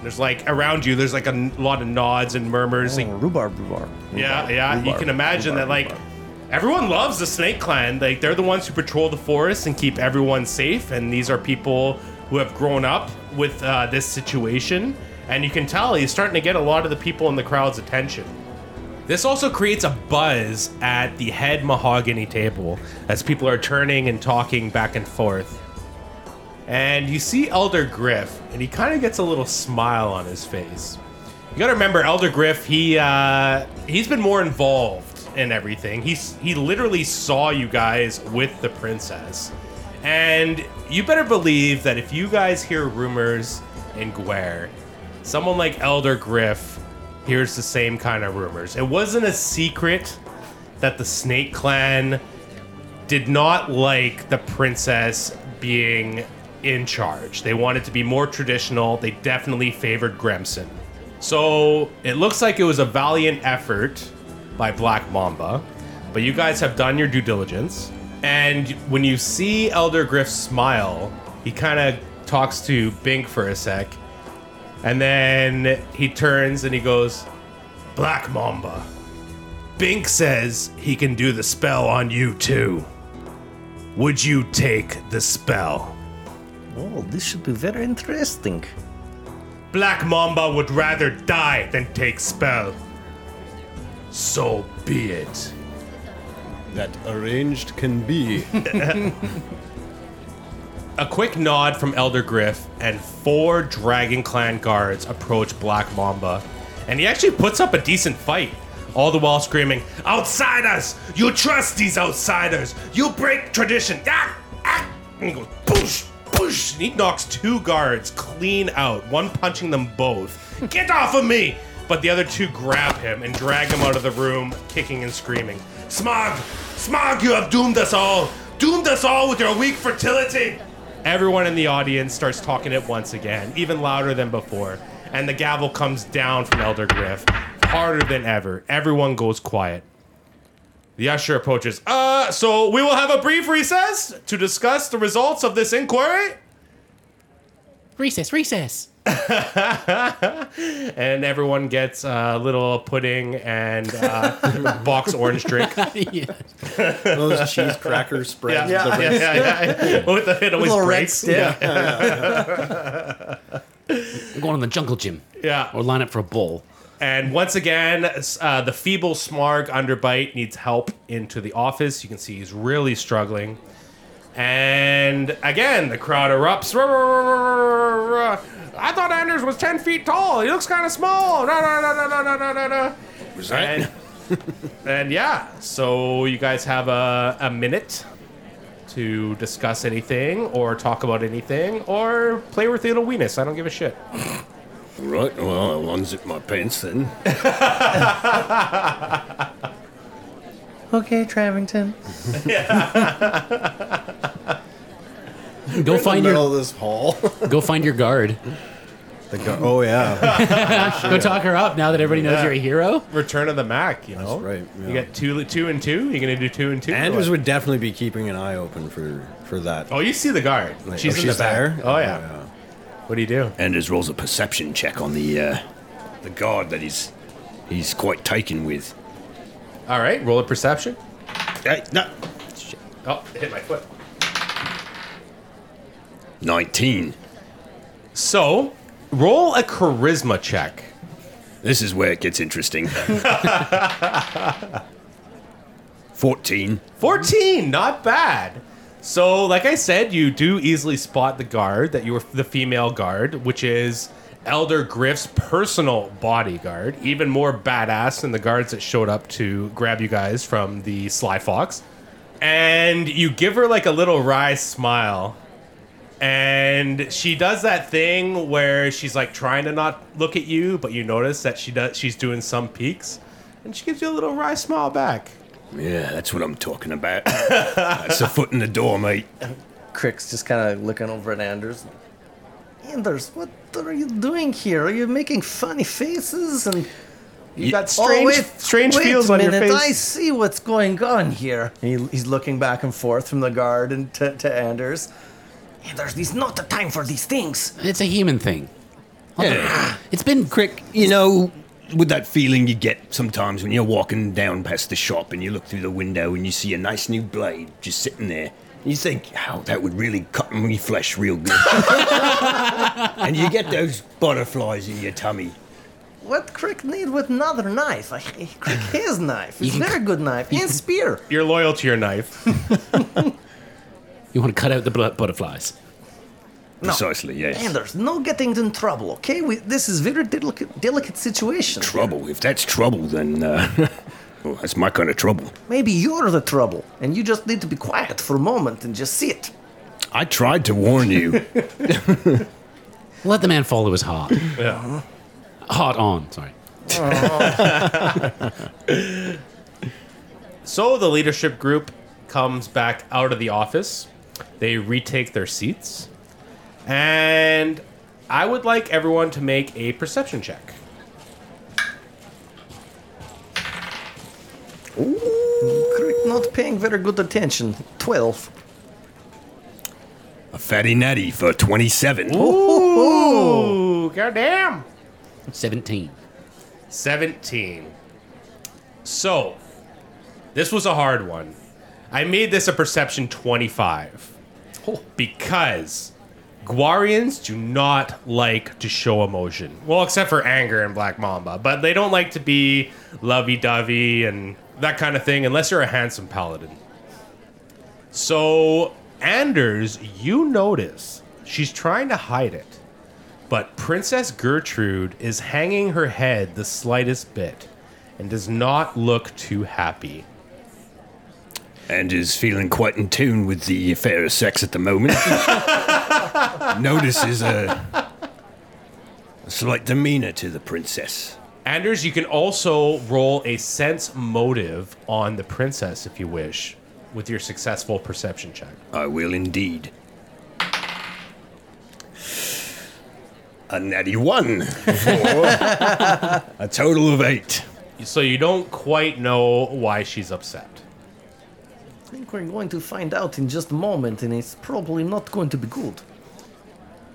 There's like around you, there's like a n- lot of nods and murmurs. like, Oh, rhubarb, rhubarb. yeah, yeah. you can imagine rhubarb, that, like, rhubarb. Everyone loves the Snake Clan. Like, they're the ones who patrol the forest and keep everyone safe. And these are people who have grown up with uh, this situation. And you can tell he's starting to get a lot of the people in the crowd's attention. This also creates a buzz at the head mahogany table as people are turning and talking back and forth. And you see Elder Griff, and he kind of gets a little smile on his face. You gotta remember, Elder Griff. He uh, he's been more involved in everything. He's he literally saw you guys with the princess, and you better believe that if you guys hear rumors in Guer, someone like Elder Griff hears the same kind of rumors. It wasn't a secret that the Snake Clan did not like the princess being in charge. They wanted to be more traditional. They definitely favored Gremson. So it looks like it was a valiant effort by Black Mamba, but you guys have done your due diligence. And when you see Elder Griff smile, he kind of talks to Bink for a sec, and then he turns and he goes, Black Mamba. Bink says he can do the spell on you too. Would you take the spell? Oh, this should be very interesting. Black Mamba would rather die than take spell. So be it. That arranged can be. A quick nod from Elder Griff, and four Dragon Clan guards approach Black Mamba. And he actually puts up a decent fight, all the while screaming, Outsiders! You trust these outsiders! You break tradition! Ah! Ah! And he goes, Boosh! Boosh! And he knocks two guards clean out, one punching them both. Get off of me! But the other two grab him and drag him out of the room, kicking and screaming. Smarg! Smarg, you have doomed us all! Doomed us all with your weak fertility! Everyone in the audience starts talking it once again, even louder than before. And the gavel comes down from Elder Griff, harder than ever. Everyone goes quiet. The usher approaches. Uh, so we will have a brief recess to discuss the results of this inquiry. Recess, recess. And everyone gets a little pudding and uh, box orange drink. yeah. Those cheese cracker spreads. Yeah, with the yeah, yeah, yeah. With the, it always Little red breaks. stick. I'm going to the jungle gym. Yeah. Or line up for a bowl. And once again, uh, the feeble Smarg Underbite needs help into the office. You can see he's really struggling. And again, the crowd erupts. I thought Anders was 10 feet tall. He looks kind of small. No, no, no, no, no, no, no, no. Was that? And, and yeah, so you guys have a, a minute to discuss anything or talk about anything or play with the little weenus. I don't give a shit. Right, well, I'll unzip my pants then. Okay, Travington. Go find your of this hall. go find your guard. The gu- oh yeah, Go talk her up now that everybody knows Yeah. you're a hero. Return of the Mac, you know? right, You yeah. got two, two and two. You're gonna do two and two? Anders Or would definitely be keeping an eye open for for that. Oh, you see the guard. Like, she's oh, in the back. there? Oh yeah. What do you do? Anders rolls a perception check on the uh, the guard that he's he's quite taken with. All right, roll a perception. Hey, no. Oh, hit my foot. 19. So, roll a charisma check. This is where it gets interesting. 14. 14, not bad. So, like I said, you do easily spot the guard that you were the female guard, which is Elder Griff's personal bodyguard, even more badass than the guards that showed up to grab you guys from the Sly Fox. And you give her like a little wry smile. And she does that thing where she's like trying to not look at you, but you notice that she does she's doing some peeks. And she gives you a little wry smile back. Yeah, that's what I'm talking about. that's a foot in the door, mate. K'rrick's just kind of looking over at Anders. Anders, what are you doing here? Are you making funny faces and? You got oh, strange, strange wait feels a on your face. I see what's going on here. He, he's looking back and forth from the guard and to, to Anders. Anders, this is not the time for these things. It's a human thing. Yeah. It's been K'rrick, you know, with that feeling you get sometimes when you're walking down past the shop and you look through the window and you see a nice new blade just sitting there. You think, how that would really cut me flesh real good. and you get those butterflies in your tummy. What K'rrick need with another knife? I, K'rrick his knife. It's You a very good knife. And spear. You're loyal to your knife. you want to cut out the bl- butterflies. Precisely, yes. Anders, no getting in trouble, okay? We, this is very delicate, delicate situation. trouble. If that's trouble, then uh, well, that's my kind of trouble. Maybe you're the trouble, and you just need to be quiet for a moment and just sit. I tried to warn you. Let the man follow his heart. Yeah. Heart on, sorry. So the leadership group comes back out of the office. They retake their seats. And I would like everyone to make a perception check. K'rrick not paying very good attention. 12. a fatty natty for 27. Ooh, goddamn. 17. 17. So, this was a hard one. I made this a perception 25 because Guarians do not like to show emotion. Well, except for anger and Black Mamba, but they don't like to be lovey dovey and that kind of thing unless you're a handsome paladin. So, Anders, you notice she's trying to hide it, but Princess Gertrude is hanging her head the slightest bit and does not look too happy. And is feeling quite in tune with the affair of sex at the moment. Notices a, a slight demeanor to the princess. Anders, you can also roll a sense motive on the princess if you wish with your successful perception check. I will indeed. A natty one for a total of eight. So you don't quite know why she's upset. I think we're going to find out in just a moment, and it's probably not going to be good.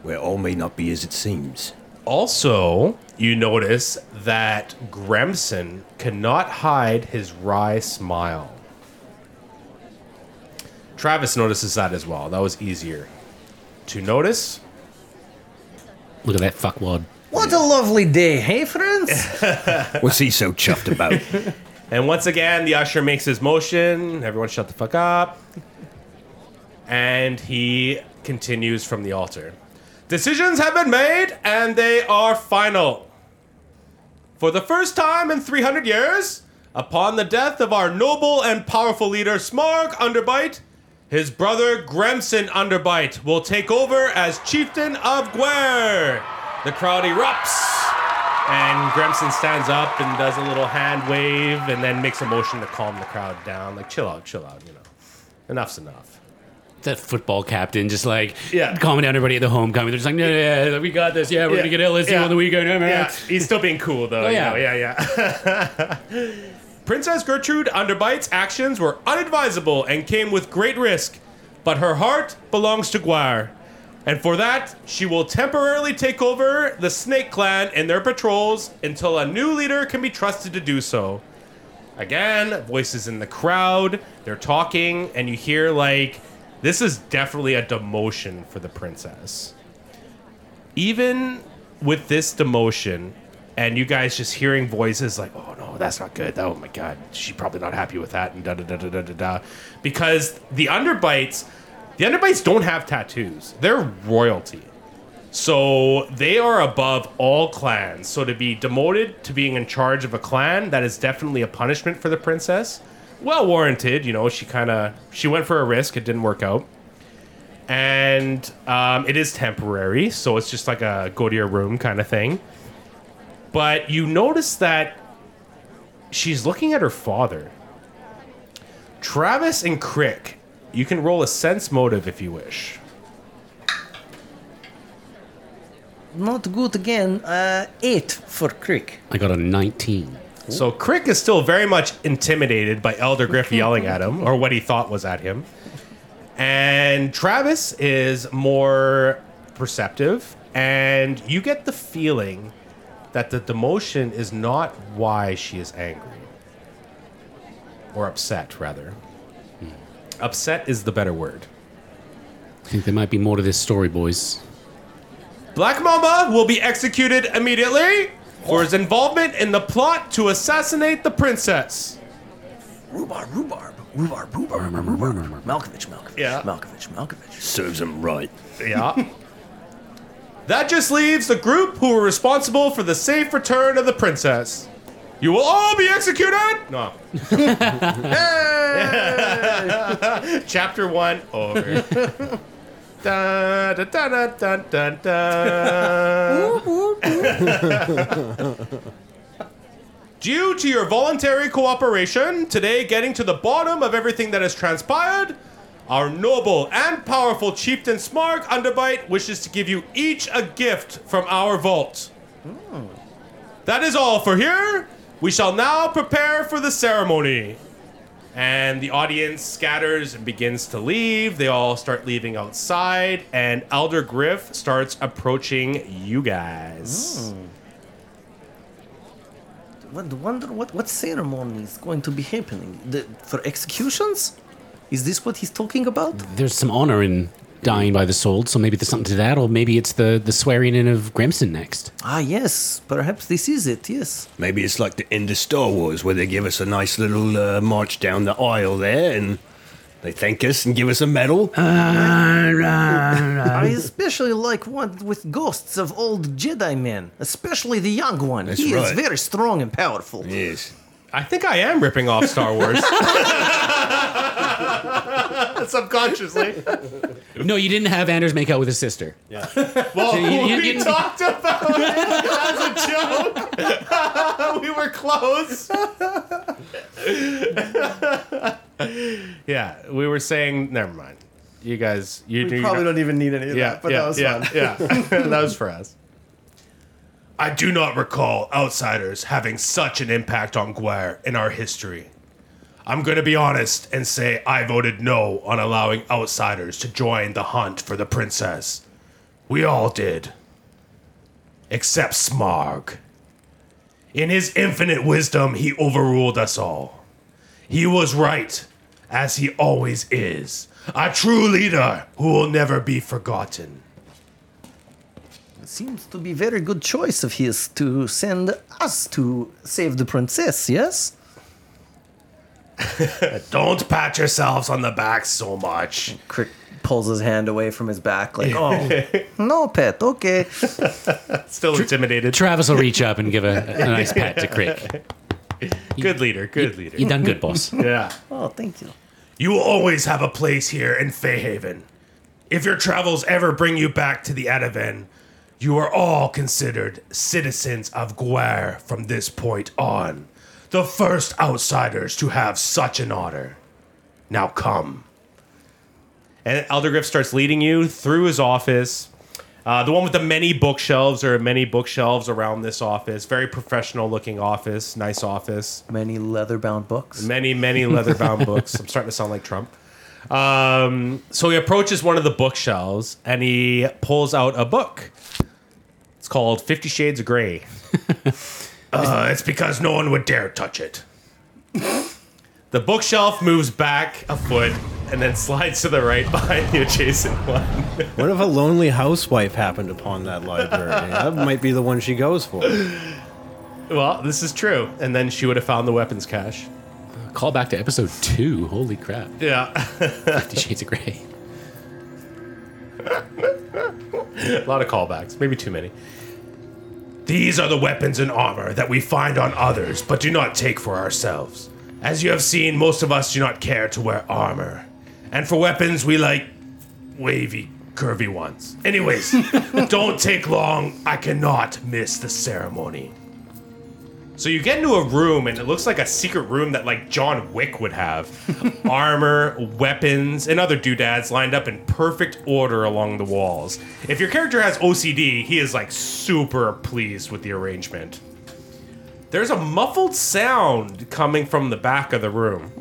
Where all may not be as it seems. Also, you notice that Gremson cannot hide his wry smile. Travis notices that as well. That was easier to notice. Look at that fuckwad. What a lovely day, hey, friends? What's he so chuffed about? And once again, the usher makes his motion. Everyone shut the fuck up. And he continues from the altar. Decisions have been made, and they are final. For the first time in 300 years, upon the death of our noble and powerful leader Smarg Underbite, his brother Gremson Underbite will take over as chieftain of Guer. The crowd erupts. And Gremson stands up and does a little hand wave and then makes a motion to calm the crowd down. Like, chill out, chill out, you know. Enough's enough. That football captain just like Yeah. calming down everybody at the homecoming. They're just like, no, yeah, yeah, we got this. Yeah, we're Yeah. gonna get LSU Yeah. on the weekend. Yeah, man. Yeah, he's still being cool though. Oh, you yeah. know, yeah, yeah. Princess Gertrude Underbite's actions were unadvisable and came with great risk, but her heart belongs to Guar. And for that, she will temporarily take over the Snake Clan and their patrols until a new leader can be trusted to do so. Again, voices in the crowd, they're talking, and you hear like, this is definitely a demotion for the princess even with this demotion and you guys just hearing voices like, oh no, that's not good. Oh my god, she's probably not happy with that, and da da da da da da da. Because the underbites The Underbites don't have tattoos. They're royalty. So they are above all clans. So to be demoted to being in charge of a clan, that is definitely a punishment for the princess. Well warranted, you know. She kind of she went for a risk. It didn't work out, and um, it is temporary. So it's just like a go to your room kind of thing. But you notice that she's looking at her father. Travis and K'rrick, you can roll a sense motive if you wish. Not good again. Uh, eight for K'rrick. I got a 19. So K'rrick is still very much intimidated by Elder Griff yelling at him, or what he thought was at him. And Travis is more perceptive, and you get the feeling that the demotion is not why she is angry. Or upset, rather. Upset is the better word. I think there might be more to this story, boys. Black Mamba will be executed immediately for his involvement in the plot to assassinate the princess. Rhubarb, rhubarb, rhubarb, rhubarb, rhubarb. Malkovich, Malkovich, Yeah. Malkovich, Malkovich. Serves him right. Yeah. that just leaves the group who were responsible for the safe return of the princess. You will all be executed. No. Chapter one over. da, da, da, da, da, da, da. Due to your voluntary cooperation, today getting to the bottom of everything that has transpired, our noble and powerful chieftain Smarg Underbite wishes to give you each a gift from our vault. Hmm. That is all for here. We shall now prepare for the ceremony. And the audience scatters and begins to leave. They all start leaving outside, and Elder Griff starts approaching you guys. Hmm. Wonder, wonder what, what ceremony is going to be happening? The, for executions? Is this what he's talking about? There's some honor in dying by the sword, so maybe there's something to that, or maybe it's the, the swearing in of Grimson next. Ah, yes. Perhaps this is it, yes. Maybe it's like the end of Star Wars where they give us a nice little uh, march down the aisle there and they thank us and give us a medal. I especially like one with ghosts of old Jedi men, especially the young one. That's he is very strong and powerful. yes. I think I am ripping off Star Wars. Subconsciously. No, you didn't have Anders make out with his sister. Yeah. Well, you- you we didn't- talked about it as a joke. we were close. yeah, we were saying. Never mind. You guys, you We you- probably don't even need any of Yeah, that, but yeah, that was yeah, fun. yeah. that was for us. I do not recall outsiders having such an impact on Guer in our history. I'm going to be honest and say I voted no on allowing outsiders to join the hunt for the princess. We all did. Except Smarg. In his infinite wisdom, he overruled us all. He was right, as he always is. A true leader who will never be forgotten. It seems to be very good choice of his to send us to save the princess, yes? Don't pat yourselves on the back so much. K'rrick pulls his hand away from his back, like, oh, No, pet, okay. Still intimidated. Travis will reach up and give a, a nice pat to K'rrick. Good leader, good leader. You done good, boss. Yeah. Oh, thank you. You will always have a place here in Feyhaven. If your travels ever bring you back to the Adaven, you are all considered citizens of Guer from this point on. The first outsiders to have such an honor. Now come. And Eldergriff starts leading you through his office. Uh, the one with the many bookshelves. There are many bookshelves around this office. Very professional looking office. Nice office. many leather bound books. Many, many leather bound books. I'm starting to sound like Trump. Um, so he approaches one of the bookshelves and he pulls out a book. It's called Fifty Shades of Grey. uh, it's because no one would dare touch it. The bookshelf moves back a foot and then slides to the right behind the adjacent one. What if a lonely housewife happened upon that library? that might be the one she goes for. Well, this is true. And then she would have found the weapons cache. Call back to episode two. Holy crap. Yeah. Fifty Shades of Grey. A lot of callbacks, maybe too many. These are the weapons and armor that we find on others, but do not take for ourselves. As you have seen, most of us do not care to wear armor. And for weapons, we like wavy, curvy ones. Anyways, don't take long. I cannot miss the ceremony. So you get into a room, and it looks like a secret room that like John Wick would have. Armor, weapons, and other doodads lined up in perfect order along the walls. If your character has OCD, he is like super pleased with the arrangement. There's a muffled sound coming from the back of the room.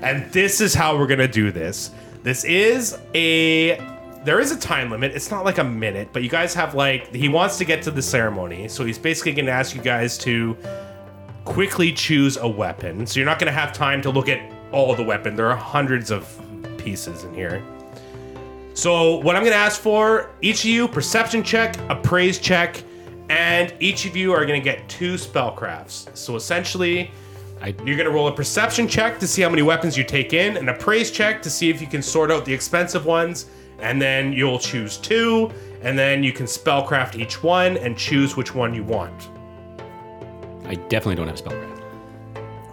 And this is how we're gonna do this. This is a there is a time limit. It's not like a minute, but you guys have like he wants to get to the ceremony, so he's basically gonna ask you guys to quickly choose a weapon. So you're not gonna have time to look at all the weapon. There are hundreds of pieces in here. So what I'm gonna ask for, each of you, perception check, appraise check, and each of you are gonna get two spellcrafts. So essentially, I- you're gonna roll a perception check to see how many weapons you take in, an appraise check to see if you can sort out the expensive ones, and then you'll choose two, and then you can spellcraft each one and choose which one you want. I definitely don't have spellcraft.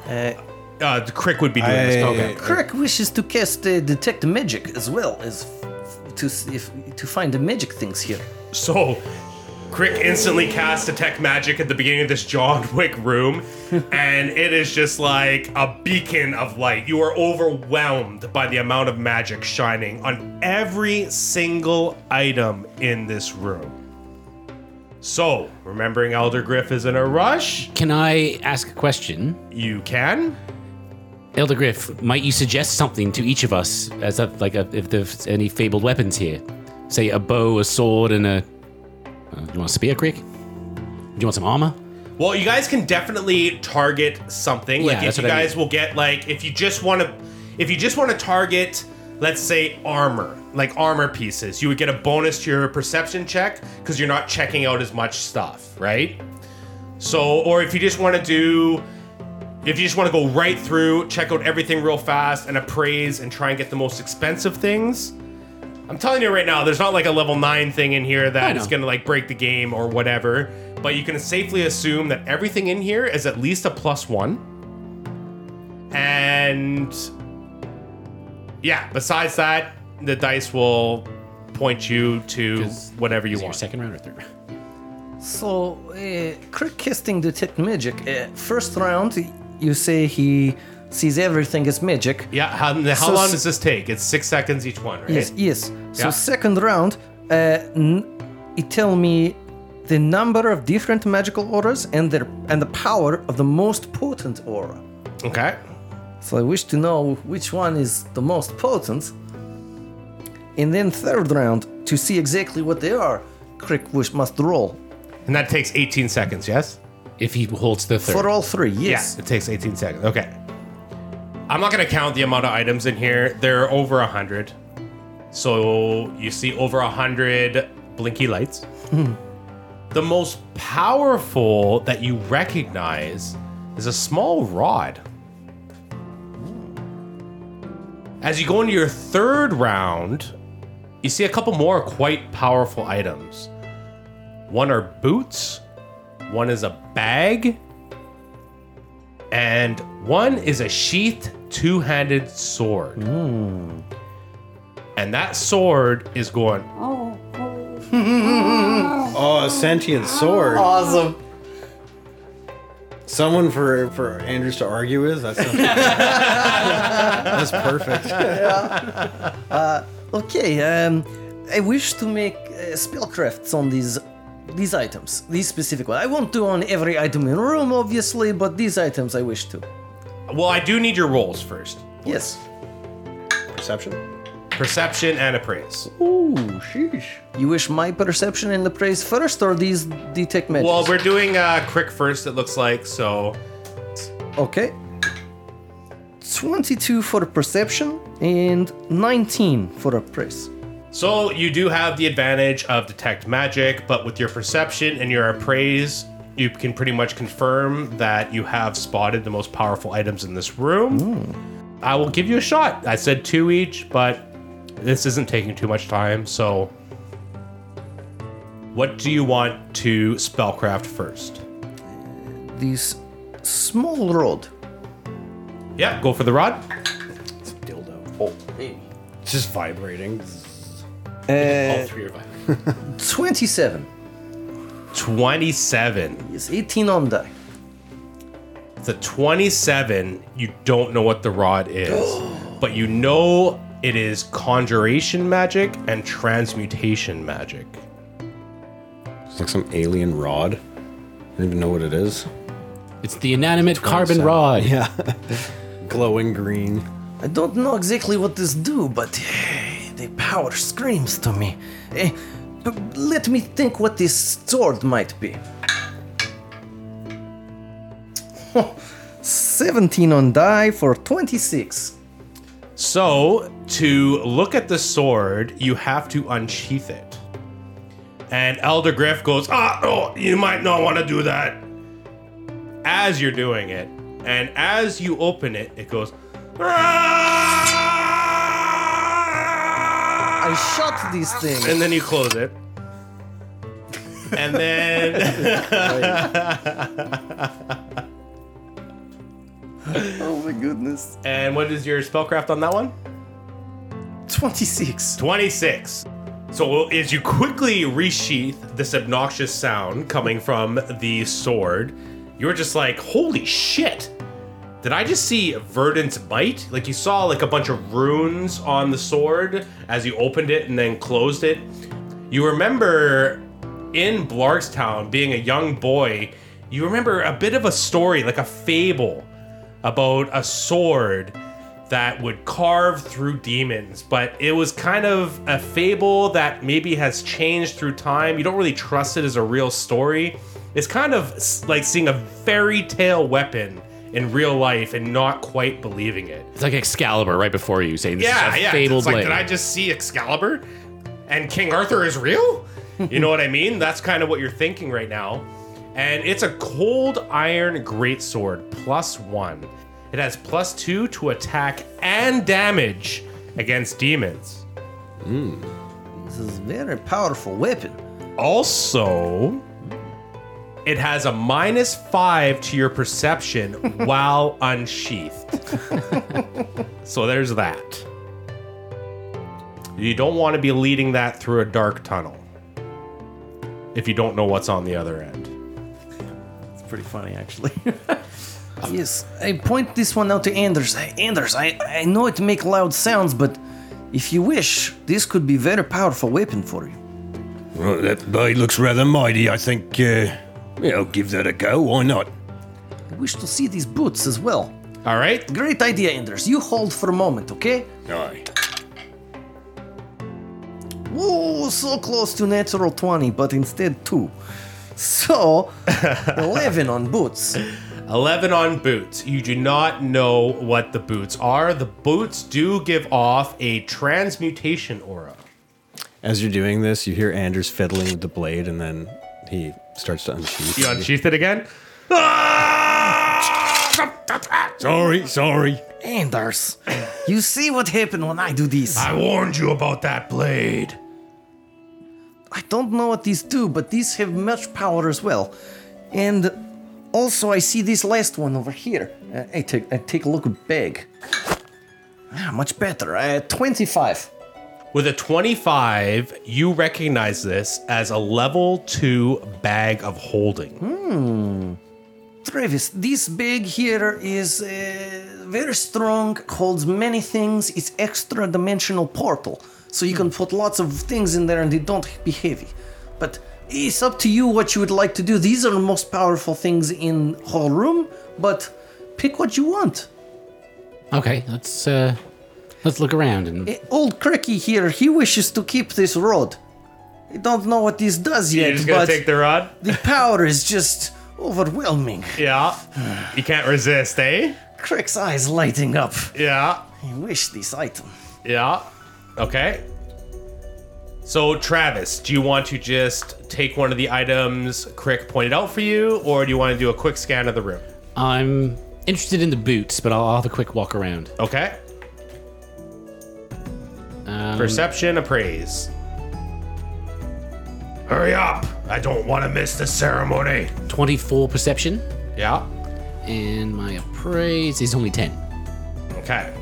Uh, Uh, the K'rrick would be doing this. I- Okay. K'rrick wishes to cast uh, detect magic as well as f- to see if to find the magic things here. So, K'rrick instantly casts Detect Magic at the beginning of this John Wick room, and it is just like a beacon of light. You are overwhelmed by the amount of magic shining on every single item in this room. So, remembering Elder Griff is in a rush, Can I ask a question? you can. Elder Griff, might you suggest something to each of us as a, like a, if there's any fabled weapons here? Say a bow, a sword, and a. Uh, you want a spear, K'rrick? Do you want some armor? Well, you guys can definitely target something. Yeah, like if that's you what I guys will get like if you just want to if you just want to target let's say armor, like armor pieces, you would get a bonus to your perception check cuz you're not checking out as much stuff, right? So, or if you just want to do if you just want to go right through, check out everything real fast and appraise and try and get the most expensive things, I'm telling you right now, there's not like a level 9 thing in here I that know. is going to like break the game or whatever, but you can safely assume that everything in here is at least a plus 1. And yeah, besides that, the dice will point you to Is- whatever you Is it your want. second round or third round? So, uh, K'rrick casting detect magic. Uh, first round, you say he sees everything as magic. Yeah, how, how So long s- does this take? It's 6 seconds each one, right? Yes, yes. So Yeah. second round, uh, n- it tell me the number of different magical auras and their and the power of the most potent aura. Okay. So I wish to know which one is the most potent. And then third round, to see exactly what they are, K'rrick wish must roll And that takes 18 seconds, yes? If he holds the third. for all three. Yes. Yeah, it takes 18 seconds. Okay. I'm not going to count the amount of items in here. There are over a 100. So you see over a 100 blinky lights. Hmm. the most powerful that you recognize is a small rod. As you go into your third round, you see a couple more quite powerful items. One are boots, one is a bag, and one is a sheathed two-handed sword. And that sword is going. Oh, a sentient sword. Awesome. Someone for for Andrews to argue with. That's that's perfect. Okay. Um, I wish to make uh, spellcrafts on these these items, these specific ones. I won't do on every item in the room, obviously, but these items I wish to. Well, I do need your rolls first. Yes. Perception. Perception and appraise. Ooh, sheesh. You wish my perception and appraise first, or these detect magic? Well, we're doing uh, K'rrick first, it looks like. So, Okay. 22 for perception and 19 for appraise. So you do have the advantage of detect magic, but with your perception and your appraise, you can pretty much confirm that you have spotted the most powerful items in this room. Hmm. I will give you a shot. I said two each, but this isn't taking too much time. So, what do you want to spellcraft first? These small rod. Yeah, go for the rod. Dildo. Oh, It's just vibrating. Uh, All three are fine. 27. 27. Yes, 18 on die. The 27, you don't know what the rod is, but you know it is conjuration magic and transmutation magic. It's like some alien rod. I don't even know what it is. It's the inanimate carbon rod. Yeah. Glowing green. I don't know exactly what this do, but the power screams to me. Eh, let me think what this sword might be. 17 on die for 26. So, to look at the sword, you have to unsheath it. And Elder Griff goes, Ah, oh, you might not want to do that. As you're doing it, and as you open it, it goes, I shot this thing. and then you close it. And then Oh my goodness. and what is your spellcraft on that one? 26. 26. So as you quickly resheath this obnoxious sound coming from the sword, you're just like, holy shit. Did I just see Verdant's bite? Like you saw like a bunch of runes on the sword as you opened it and then closed it. You remember in Blargstown being a young boy, you remember a bit of a story, like a fable about a sword that would carve through demons, but it was kind of a fable that maybe has changed through time. You don't really trust it as a real story. It's kind of like seeing a fairy tale weapon in real life and not quite believing it. It's like Excalibur right before you saying this Yeah, is a yeah. fabled It's like, blade. did I just see Excalibur? And King Arthur is real? You know what I mean? That's kind of what you're thinking right now. And it's a cold iron greatsword, plus one. It has plus two to attack and damage against demons. Hmm. This is a very powerful weapon. Also, it has a minus five to your perception while unsheathed. so there's that. You don't want to be leading that through a dark tunnel if you don't know what's on the other end. It's pretty funny, actually. Yes, I point this one out to Anders. Hey, Anders, I, I know it make loud sounds, but if you wish, this could be very powerful weapon for you. Well, that blade looks rather mighty. I think, uh, yeah, I'll give that a go. Why not? I wish to see these boots as well. All right? Great idea, Anders. You hold for a moment, okay? Aye. Whoa, so close to natural 20, but instead 2. So, 11 on boots. 11 on boots. You do not know what the boots are. The boots do give off a transmutation aura. As you're doing this, you hear Anders fiddling with the blade, and then he starts to unsheath. You unsheathed it again? Sorry, sorry. Anders, you see what happened when I do this? I warned you about that blade. I don't know what these do, but these have much power as well. And also, I see this last one over here. Uh, I take I take a look big. Ah, much better. Uh, 25. With a 25, you recognize this as a level 2 bag of holding. Hmm. Travis, this bag here is uh, very strong, holds many things. It's extra dimensional portal, so you can put lots of things in there and they don't be heavy. But it's up to you what you would like to do. These are the most powerful things in whole room, but pick what you want. okay, let's uh, let's look around and Eh, Old Cricky here, he wishes to keep this rod. I don't know what this does You're yet, just gonna but take the rod? the power is just overwhelming. Yeah. You can't resist, eh? K'rrick's eyes lighting up. Yeah. I wish this item. Yeah. Okay. So, Travis, do you want to just take one of the items K'rrick pointed out for you, or do you want to do a quick scan of the room? I'm interested in the boots, but I'll, I'll have a quick walk around. Okay. Um, Perception appraise. Hurry up! I don't want to miss the ceremony. 24 perception, Yeah. and my appraise is only 10. Okay.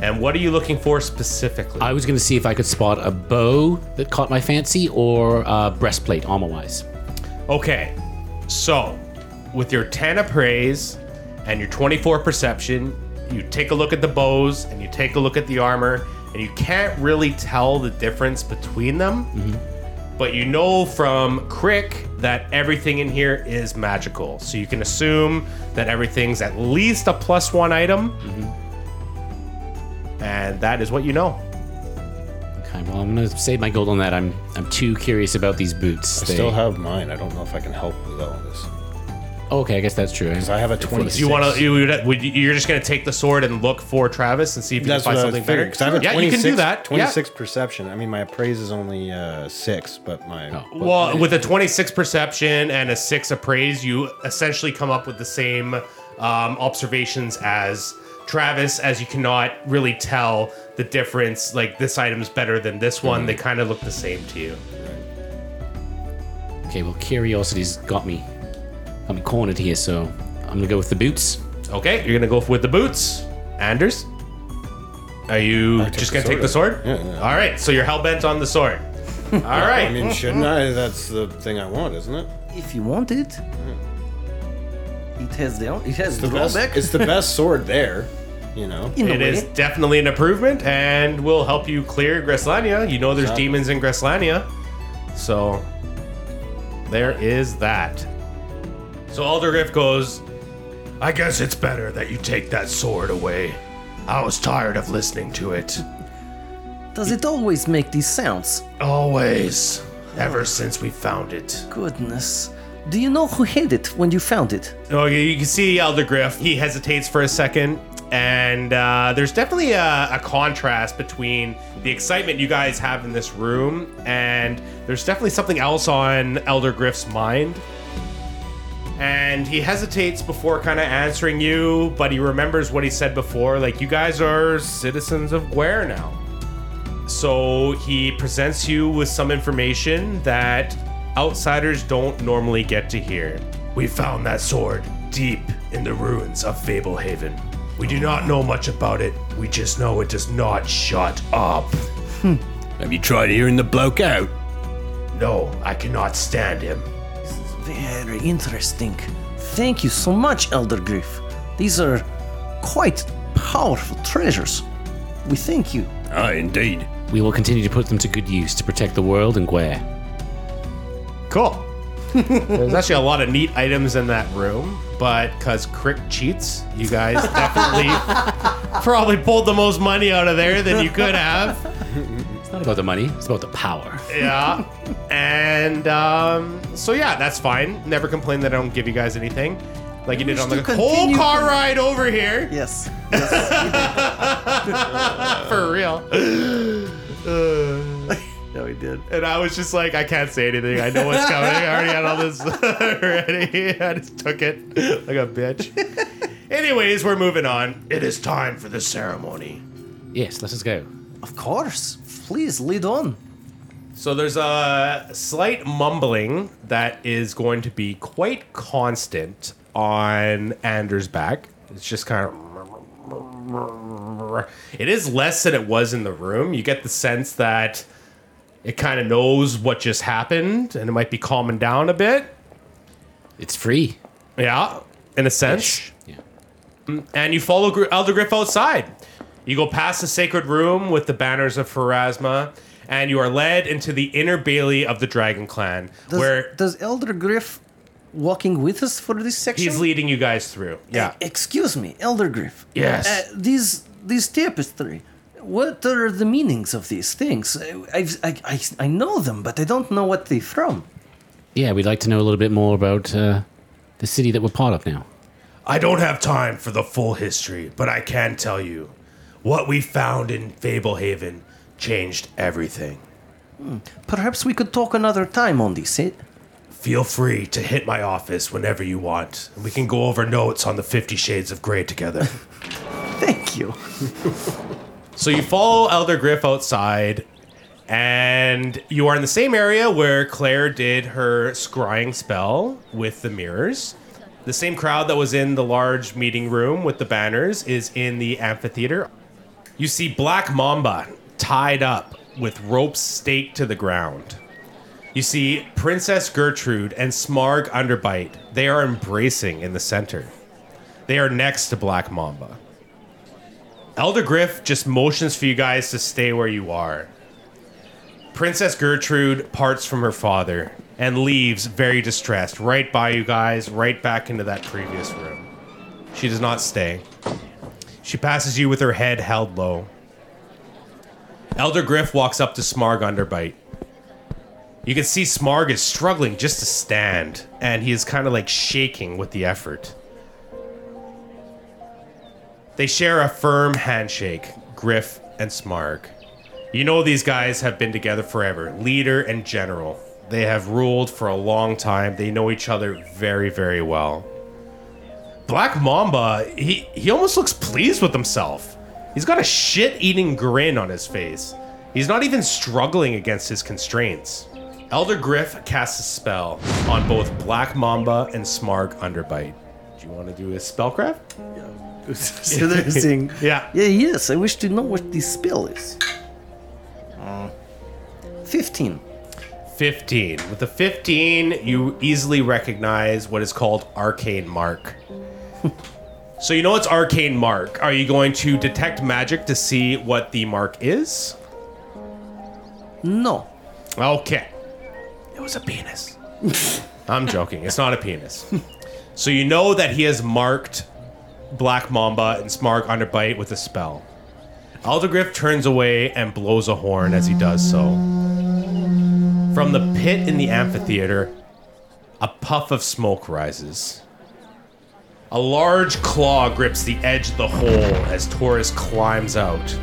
And what are you looking for specifically? I was going to see if I could spot a bow that caught my fancy or a breastplate, armor wise. Okay, so with your 10 appraise and your 24 perception, you take a look at the bows and you take a look at the armor, and you can't really tell the difference between them. But you know from K'rrick that everything in here is magical. So you can assume that everything's at least a plus one item. And that is what you know. Okay, well, I'm going to save my gold on that. I'm I'm too curious about these boots. I They- still have mine. I don't know if I can help with all of this. Okay, I guess that's true. Because I have a 26. You want to? You would, would you, you're just going to take the sword and look for Travis and see if you That's can what find I was something figuring. better. Because I have a yeah, you can do that. Yeah. 26 perception. I mean, my appraise is only uh, 6, but my. Oh. Well, with a 26 perception and a 6 appraise, you essentially come up with the same um, observations as Travis, as you cannot really tell the difference. Like, this item's better than this one. They kind of look the same to you. Okay, well, curiosity's got me, got me cornered here, so I'm gonna go with the boots. Okay, you're going to go with the boots. Anders? Are you took just the going to take the sword. sword? Yeah, yeah. All right, so you're hell bent on the sword. All right. I mean, shouldn't I? That's the thing I want, isn't it? If you want it, it has the it has The best, drawback. it's the best sword there, you know? in a It way. definitely an improvement and will help you clear Greslania. You know there's Exactly. demons in Greslania. So there is that. So Aldergriff goes, I guess it's better that you take that sword away. I was tired of listening to it. Does it always make these sounds? Always. Ever since we found it. Goodness. Do you know who had it when you found it? Oh, you can see Eldergriff. He hesitates for a second, and uh, there's definitely a, a contrast between the excitement you guys have in this room, and there's definitely something else on Eldergriff's mind. And he hesitates before kind of answering you, but he remembers what he said before. Like, you guys are citizens of Gware now. So he presents you with some information that outsiders don't normally get to hear. We found that sword deep in the ruins of Fablehaven. We do not know much about it. We just know it does not shut up. Hmm. Have you tried hearing the bloke out? No, I cannot stand him. Very interesting. Thank you so much, Elder Griff. These are quite powerful treasures. We thank you. Ah, indeed. We will continue to put them to good use to protect the world and Gware. Cool. There's actually a lot of neat items in that room, but because K'rrick cheats, you guys definitely probably pulled the most money out of there than you could have. It's not about the money; it's about the power. Yeah. And um, so yeah, that's fine. Never complain that I don't give you guys anything. Like you did on the to whole continue car con- ride over here. Yes. For real. Uh, Yeah, we did. and I was just like, I can't say anything. I know what's coming. I already had all this ready. I just took it like a bitch. Anyways, we're moving on. It is time for the ceremony. Yes, let us go. Of course. Please lead on. So there's a slight mumbling that is going to be quite constant on Anders' back. It's just kind of. It is less than it was in the room. You get the sense that it kind of knows what just happened and it might be calming down a bit. It's free. Yeah, in a sense. Yeah. Mm, and you follow Elder Griff outside. You go past the sacred room with the banners of Pharasma, and you are led into the inner bailey of the Dragon Clan, Does, where does Elder Griff walking with us for this section? he's leading you guys through. Yeah. E- excuse me, Elder Griff. Yes. Uh, these these tapestry. What are the meanings of these things? I've, I, I I know them, but I don't know what they're from. Yeah, we'd like to know a little bit more about uh, the city that we're part of now. I don't have time for the full history, but I can tell you what we found in Fablehaven changed everything. Perhaps we could talk another time on this. Eh? feel free to hit my office whenever you want. And we can go over notes on the Fifty Shades of Grey together. Thank you. So you follow Elder Griff outside, and you are in the same area where Claire did her scrying spell with the mirrors. The same crowd that was in the large meeting room with the banners is in the amphitheater. You see Black Mamba tied up with ropes staked to the ground. You see Princess Gertrude and Smarg Underbite. They are embracing in the center. They are next to Black Mamba. Elder Griff just motions for you guys to stay where you are. Princess Gertrude parts from her father and leaves very distressed, right by you guys, right back into that previous room. She does not stay. She passes you with her head held low. Elder Griff walks up to Smarg Underbite. You can see Smarg is struggling just to stand, and he is kind of like shaking with the effort. They share a firm handshake, Griff and Smarg. You know these guys have been together forever, leader and general. They have ruled for a long time. They know each other very, very well. Black Mamba, he, he almost looks pleased with himself. He's got a shit eating grin on his face. He's not even struggling against his constraints. Elder Griff casts a spell on both Black Mamba and Smarg Underbite. Do you want to do a spellcraft? they're Yeah. yeah, yes, I wish to know what this spell is. Uh, 15. 15. With a 15, you easily recognize what is called Arcane Mark. So you know it's Arcane Mark. Are you going to detect magic to see what the mark is? No. Okay. It was a penis. I'm joking. It's not a penis. So you know that he has marked Black Mamba and Smarg Underbite with a spell. Aldergriff turns away and blows a horn as he does so. From the pit in the amphitheater, a puff of smoke rises. A large claw grips the edge of the hole as Taurus climbs out.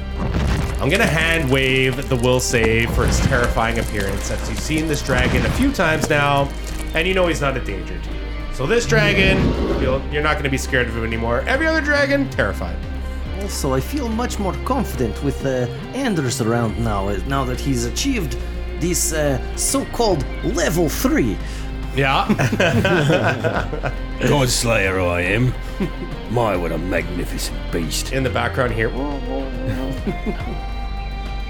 I'm gonna hand wave the will save for his terrifying appearance, as you've seen this dragon a few times now, and you know he's not a danger to you. So this dragon, you'll, you're not gonna be scared of him anymore. Every other dragon, terrified. Also, I feel much more confident with uh, Anders around now, uh, now that he's achieved this uh, so-called level 3. Yeah. God Slayer I am. My, what a magnificent beast. In the background here.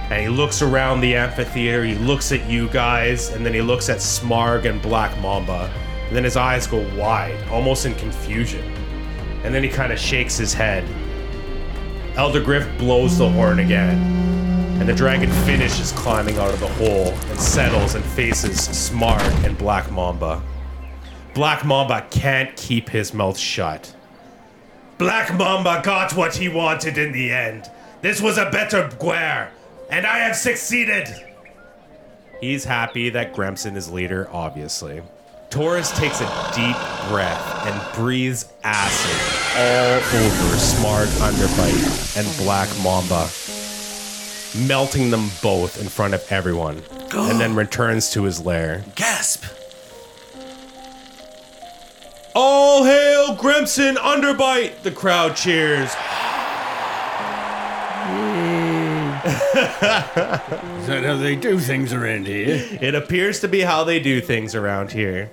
And he looks around the amphitheater, he looks at you guys, and then he looks at Smarg and Black Mamba. And then his eyes go wide, almost in confusion. And then he kind of shakes his head. Elder Griff blows the horn again. And the dragon finishes climbing out of the hole and settles and faces Smarg and Black Mamba. Black Mamba can't keep his mouth shut. Black Mamba got what he wanted in the end. This was a better Gware, and I have succeeded. He's happy that Gremson is leader, obviously. Taurus takes a deep breath and breathes acid all over Smarg Underbite and Black Mamba, melting them both in front of everyone, and then returns to his lair. Gasp! All hail Grimson Underbite! The crowd cheers. Is that how they do things around here? It appears to be how they do things around here.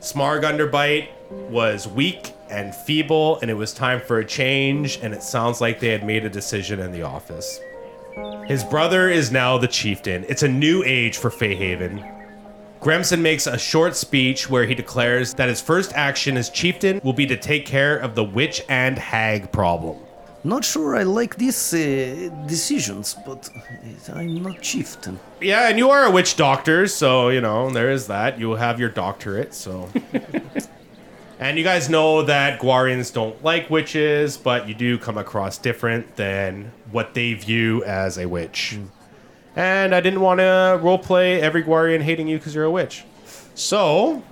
Smarg Underbite was weak and feeble, and it was time for a change, and it sounds like they had made a decision in the office. His brother is now the chieftain. It's a new age for Feyhaven. Gremson makes a short speech where he declares that his first action as chieftain will be to take care of the witch and hag problem. Not sure I like these uh, decisions, but I'm not chieftain. Yeah, and you are a witch doctor, so you know there is that. You have your doctorate, so. and you guys know that Guarians don't like witches, but you do come across different than what they view as a witch. And I didn't want to roleplay every Guarian hating you because you're a witch. So,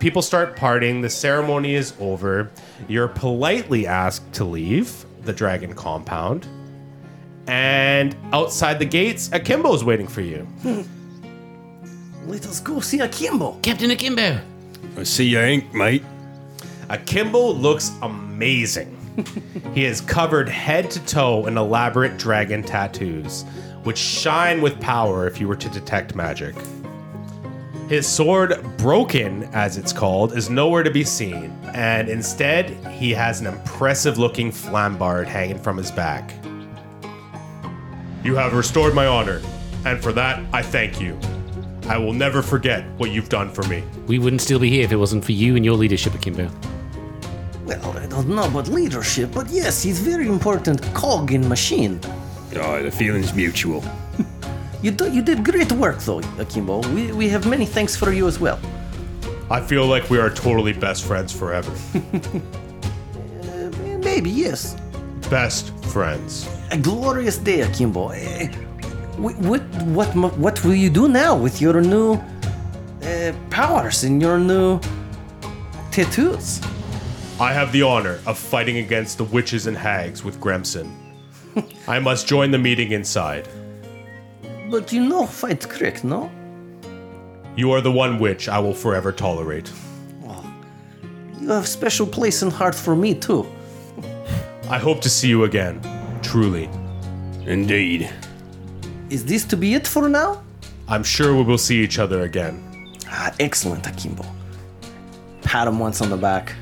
people start parting. The ceremony is over. You're politely asked to leave the dragon compound. And outside the gates, Akimbo's waiting for you. Let us go see Akimbo. Captain Akimbo. I see your ink, mate. Akimbo looks amazing. he is covered head to toe in elaborate dragon tattoos, which shine with power if you were to detect magic. His sword, broken as it's called, is nowhere to be seen, and instead, he has an impressive looking flambard hanging from his back. You have restored my honor, and for that, I thank you. I will never forget what you've done for me. We wouldn't still be here if it wasn't for you and your leadership, Akimbo. Well, I don't know about leadership, but yes, he's very important cog in machine. Oh, the feeling's mutual. You, do, you did great work, though, Akimbo. We, we have many thanks for you as well. I feel like we are totally best friends forever. Uh, maybe, yes. best friends. A glorious day, Akimbo. Eh, wh- what, what, what will you do now with your new uh, powers and your new tattoos? I have the honor of fighting against the witches and hags with Gremson. I must join the meeting inside. But you know fight correct, no? You are the one witch I will forever tolerate. You have special place in heart for me, too. I hope to see you again. Truly. Indeed. Is this to be it for now? I'm sure we will see each other again. Ah, excellent, Akimbo. Pat him once on the back.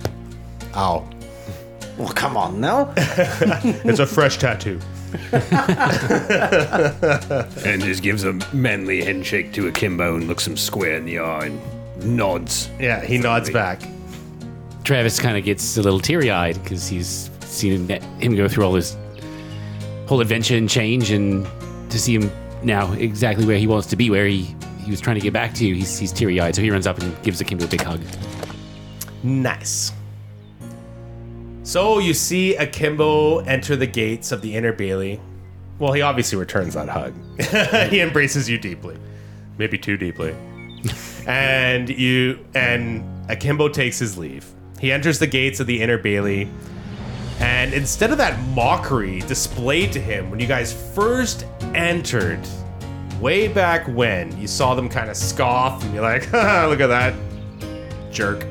Ow. Well, come on now. It's a fresh tattoo. And just gives a manly handshake to Akimbo and looks him square in the eye and nods. Yeah, he nods back. Travis kind of gets a little teary eyed because he's seen him go through all this whole adventure and change, and to see him now exactly where he wants to be, where he, he was trying to get back to, he's, he's teary eyed. So he runs up and gives Akimbo a big hug. Nice. So you see Akimbo enter the gates of the inner Bailey. Well, he obviously returns that hug. he embraces you deeply, maybe too deeply. and you and Akimbo takes his leave. He enters the gates of the inner Bailey, and instead of that mockery displayed to him when you guys first entered, way back when, you saw them kind of scoff and you're like, look at that jerk.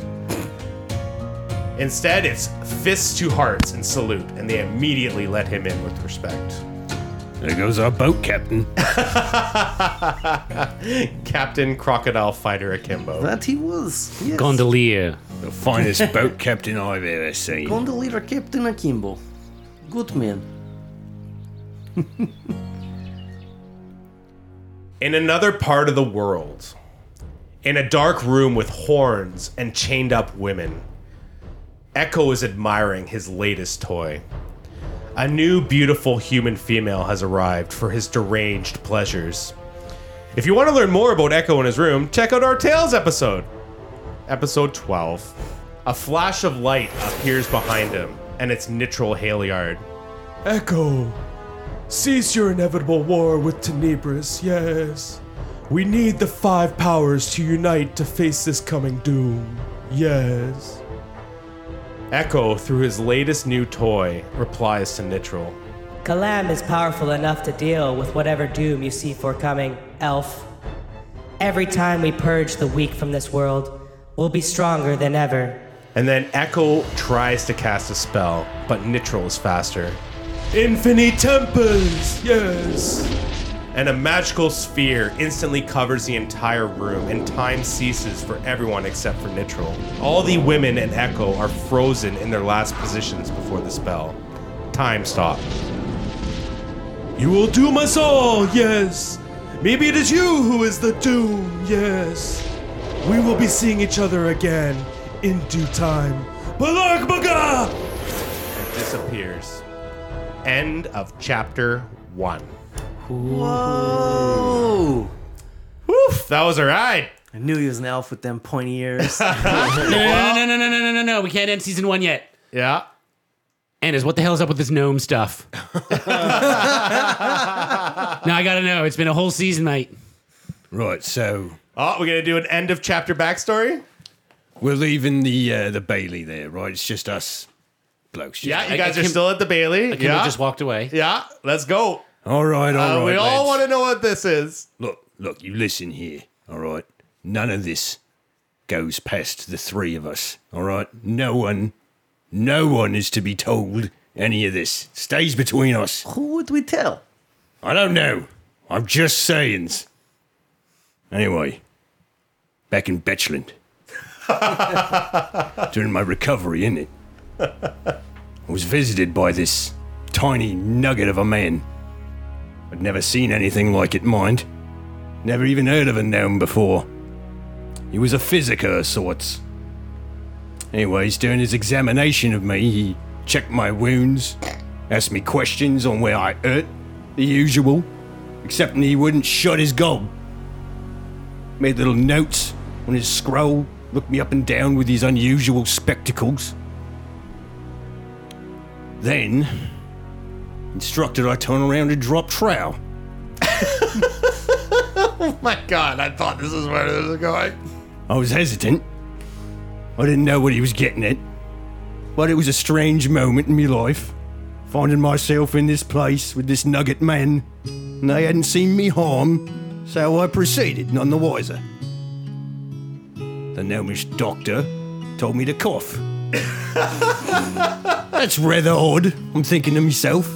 Instead, it's fists to hearts and salute, and they immediately let him in with respect. There goes our boat captain. Captain Crocodile Fighter Akimbo. that he was. Yes. Gondolier. The finest boat captain I've ever seen. Gondolier Captain Akimbo. Good man. In another part of the world, in a dark room with horns and chained up women, Echo is admiring his latest toy. A new, beautiful human female has arrived for his deranged pleasures. If you want to learn more about Echo in his room, check out our Tales episode. Episode 12. A flash of light appears behind him, and it's Nitral Haliard. Echo, cease your inevitable war with Tenebris, yes. We need the five powers to unite to face this coming doom, yes. Echo, through his latest new toy, replies to Nitral. Kalam is powerful enough to deal with whatever doom you see forthcoming, Elf. Every time we purge the weak from this world, we'll be stronger than ever. And then Echo tries to cast a spell, but Nitral is faster. Infinite Tempers, yes. And a magical sphere instantly covers the entire room, and time ceases for everyone except for Nitral. All the women and Echo are frozen in their last positions before the spell. Time stop. You will doom us all, yes. Maybe it is you who is the doom, yes. We will be seeing each other again in due time. Balarkbaga! And disappears. End of chapter one. Whoa! Woof, that was a ride. I knew he was an elf with them pointy ears. No, no, no, no, no, no, no, no, no. We can't end season one yet. Yeah. Anders, what the hell is up with this gnome stuff? now I gotta know. It's been a whole season, mate. Right, so Oh, we're gonna do an end of chapter backstory. we're leaving the uh, the Bailey there, right? It's just us blokes. just- Yeah, you I- guys I are can- still at the Bailey. Kim yeah, just walked away. yeah. Let's go. All right, all Uh, right. we all lads. want to know what this is. Look, look, you listen here, all right? none of this goes past the three of us, all right? No one, no one is to be told any of this. Stays between us. Who would we tell? I don't know. I'm just saying. Anyway, back in Betchland. During my recovery, innit? I was visited by this tiny nugget of a man. I'd never seen anything like it, mind. Never even heard of a gnome before. He was a physiker of sorts. Anyways, during his examination of me, he checked my wounds, asked me questions on where I hurt, the usual, except he wouldn't shut his gob. Made little notes on his scroll, looked me up and down with his unusual spectacles. Then, instructed I turn around and drop trow. oh My God, I thought this is where this was going. I was hesitant. I didn't know what he was getting at. But it was a strange moment in my life, finding myself in this place with this nugget man, and they hadn't seen me harm, so I proceeded none the wiser. The gnomish doctor told me to cough. That's rather odd, I'm thinking to myself.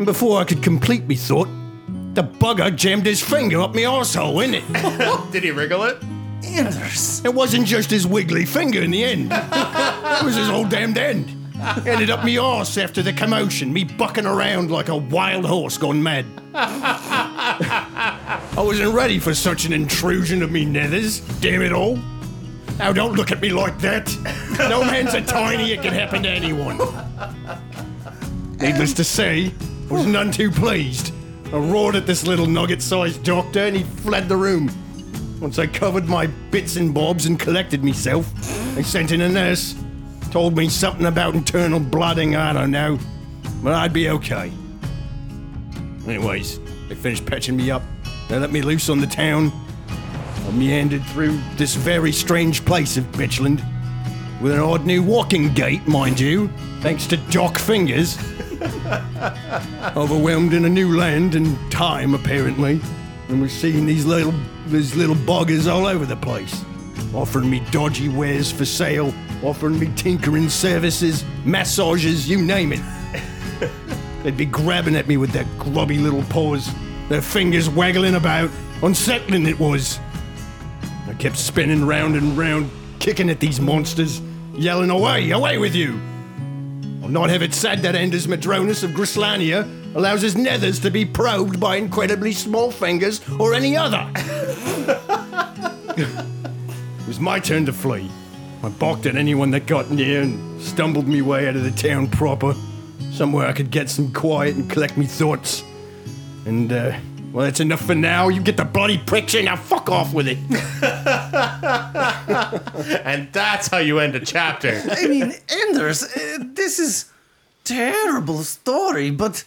And before I could complete me thought, the bugger jammed his finger up my arsehole, innit? Did he wriggle it? Anders. It wasn't just his wiggly finger in the end. it was his whole damned end. Ended up me arse after the commotion, me bucking around like a wild horse gone mad. I wasn't ready for such an intrusion of me nethers, damn it all. Now don't look at me like that. No man's a tiny, it can happen to anyone. Needless to say, I was none too pleased. I roared at this little nugget-sized doctor and he fled the room. Once I covered my bits and bobs and collected myself, they sent in a nurse. Told me something about internal blooding, I don't know. But I'd be okay. Anyways, they finished patching me up. They let me loose on the town. I meandered through this very strange place of Bitchland. With an odd new walking gait, mind you, thanks to Jock Fingers. Overwhelmed in a new land and time, apparently. And we're seeing these little these little buggers all over the place. Offering me dodgy wares for sale, offering me tinkering services, massages, you name it. They'd be grabbing at me with their grubby little paws, their fingers waggling about. Unsettling it was. I kept spinning round and round, kicking at these monsters, yelling, Away, away with you! Not have it said that Anders Madronus of Grislania allows his nethers to be probed by incredibly small fingers or any other. it was my turn to flee. I balked at anyone that got near and stumbled me way out of the town proper, somewhere I could get some quiet and collect me thoughts. And, uh, well, that's enough for now. You get the bloody picture, now fuck off with it. And that's how you end a chapter. I mean, Anders, uh, this is terrible story, but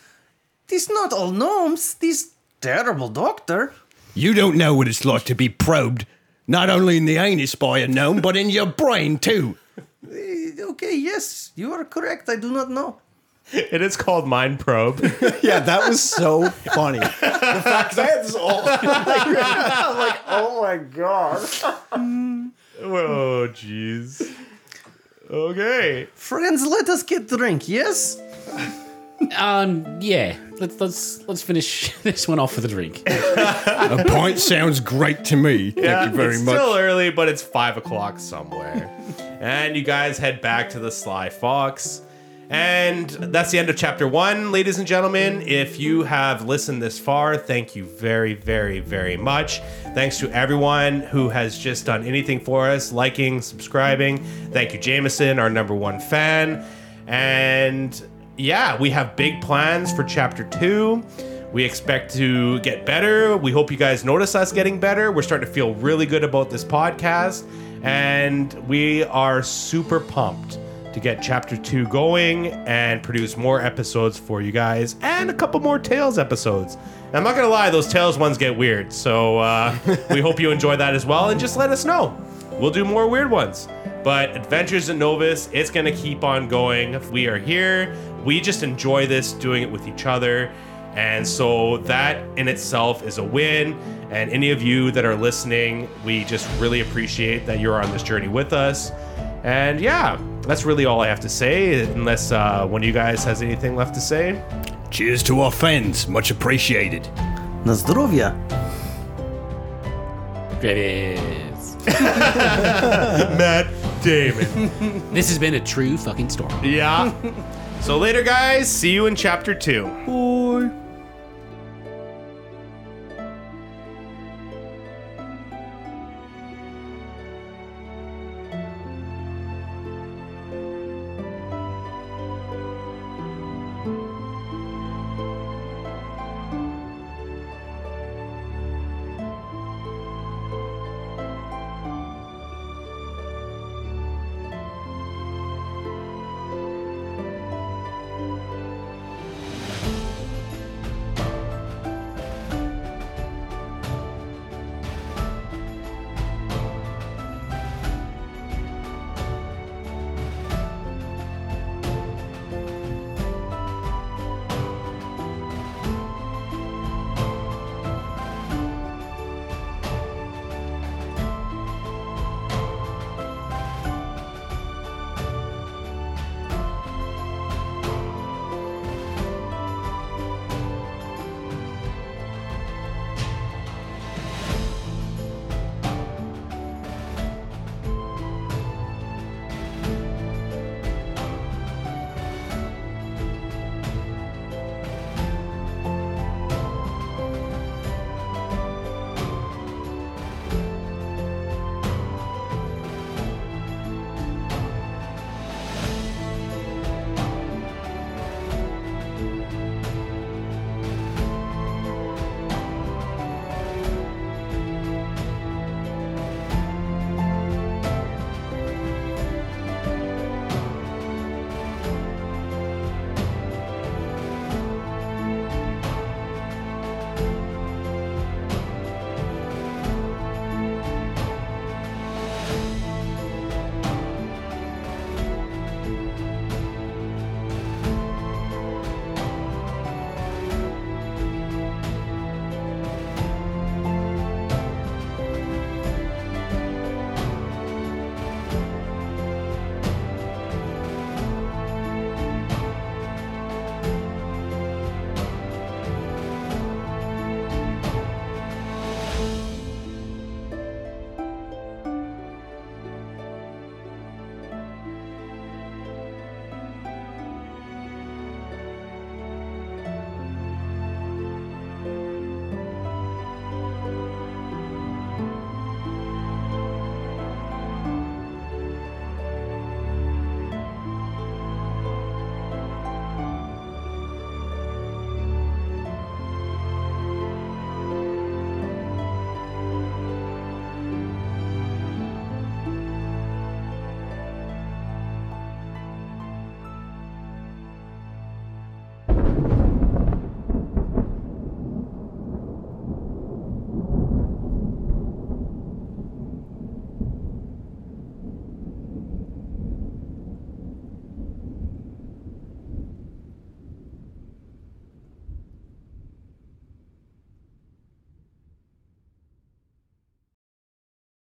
this not all gnomes. This terrible doctor. You don't know what it's like to be probed, not only in the anus by a gnome, but in your brain, too. Uh, okay, yes, you are correct. I do not know. It is called Mind Probe. Yeah, that was so funny. The fact that I had this all like, I was like, oh my god. oh, jeez. Okay. Friends, let us get the drink. Yes. Um, yeah. Let's let's let's finish this one off with a drink. A pint sounds great to me. Thank you very much. it's much. still early, but it's five o'clock somewhere. and you guys head back to the Sly Fox. And that's the end of chapter one, ladies and gentlemen. If you have listened this far, thank you very, very, very much. Thanks to everyone who has just done anything for us, liking, subscribing. Thank you, Jameson, our number one fan. And yeah, we have big plans for chapter two. We expect to get better. We hope you guys notice us getting better. We're starting to feel really good about this podcast. And we are super pumped to get chapter two going and produce more episodes for you guys and a couple more Tales episodes. And I'm not gonna lie, those Tales ones get weird. So uh, we hope you enjoy that as well and just let us know. We'll do more weird ones. But Adventures in Novus, it's gonna keep on going. We are here. We just enjoy this, doing it with each other. And so that in itself is a win. And any of you that are listening, we just really appreciate that you're on this journey with us. And yeah, that's really all I have to say, unless uh, one of you guys has anything left to say. Cheers to our fans. Much appreciated. Na zdrowia. Gravis. Matt Damon. this has been a true fucking story. yeah. So later, guys. See you in chapter two. Bye.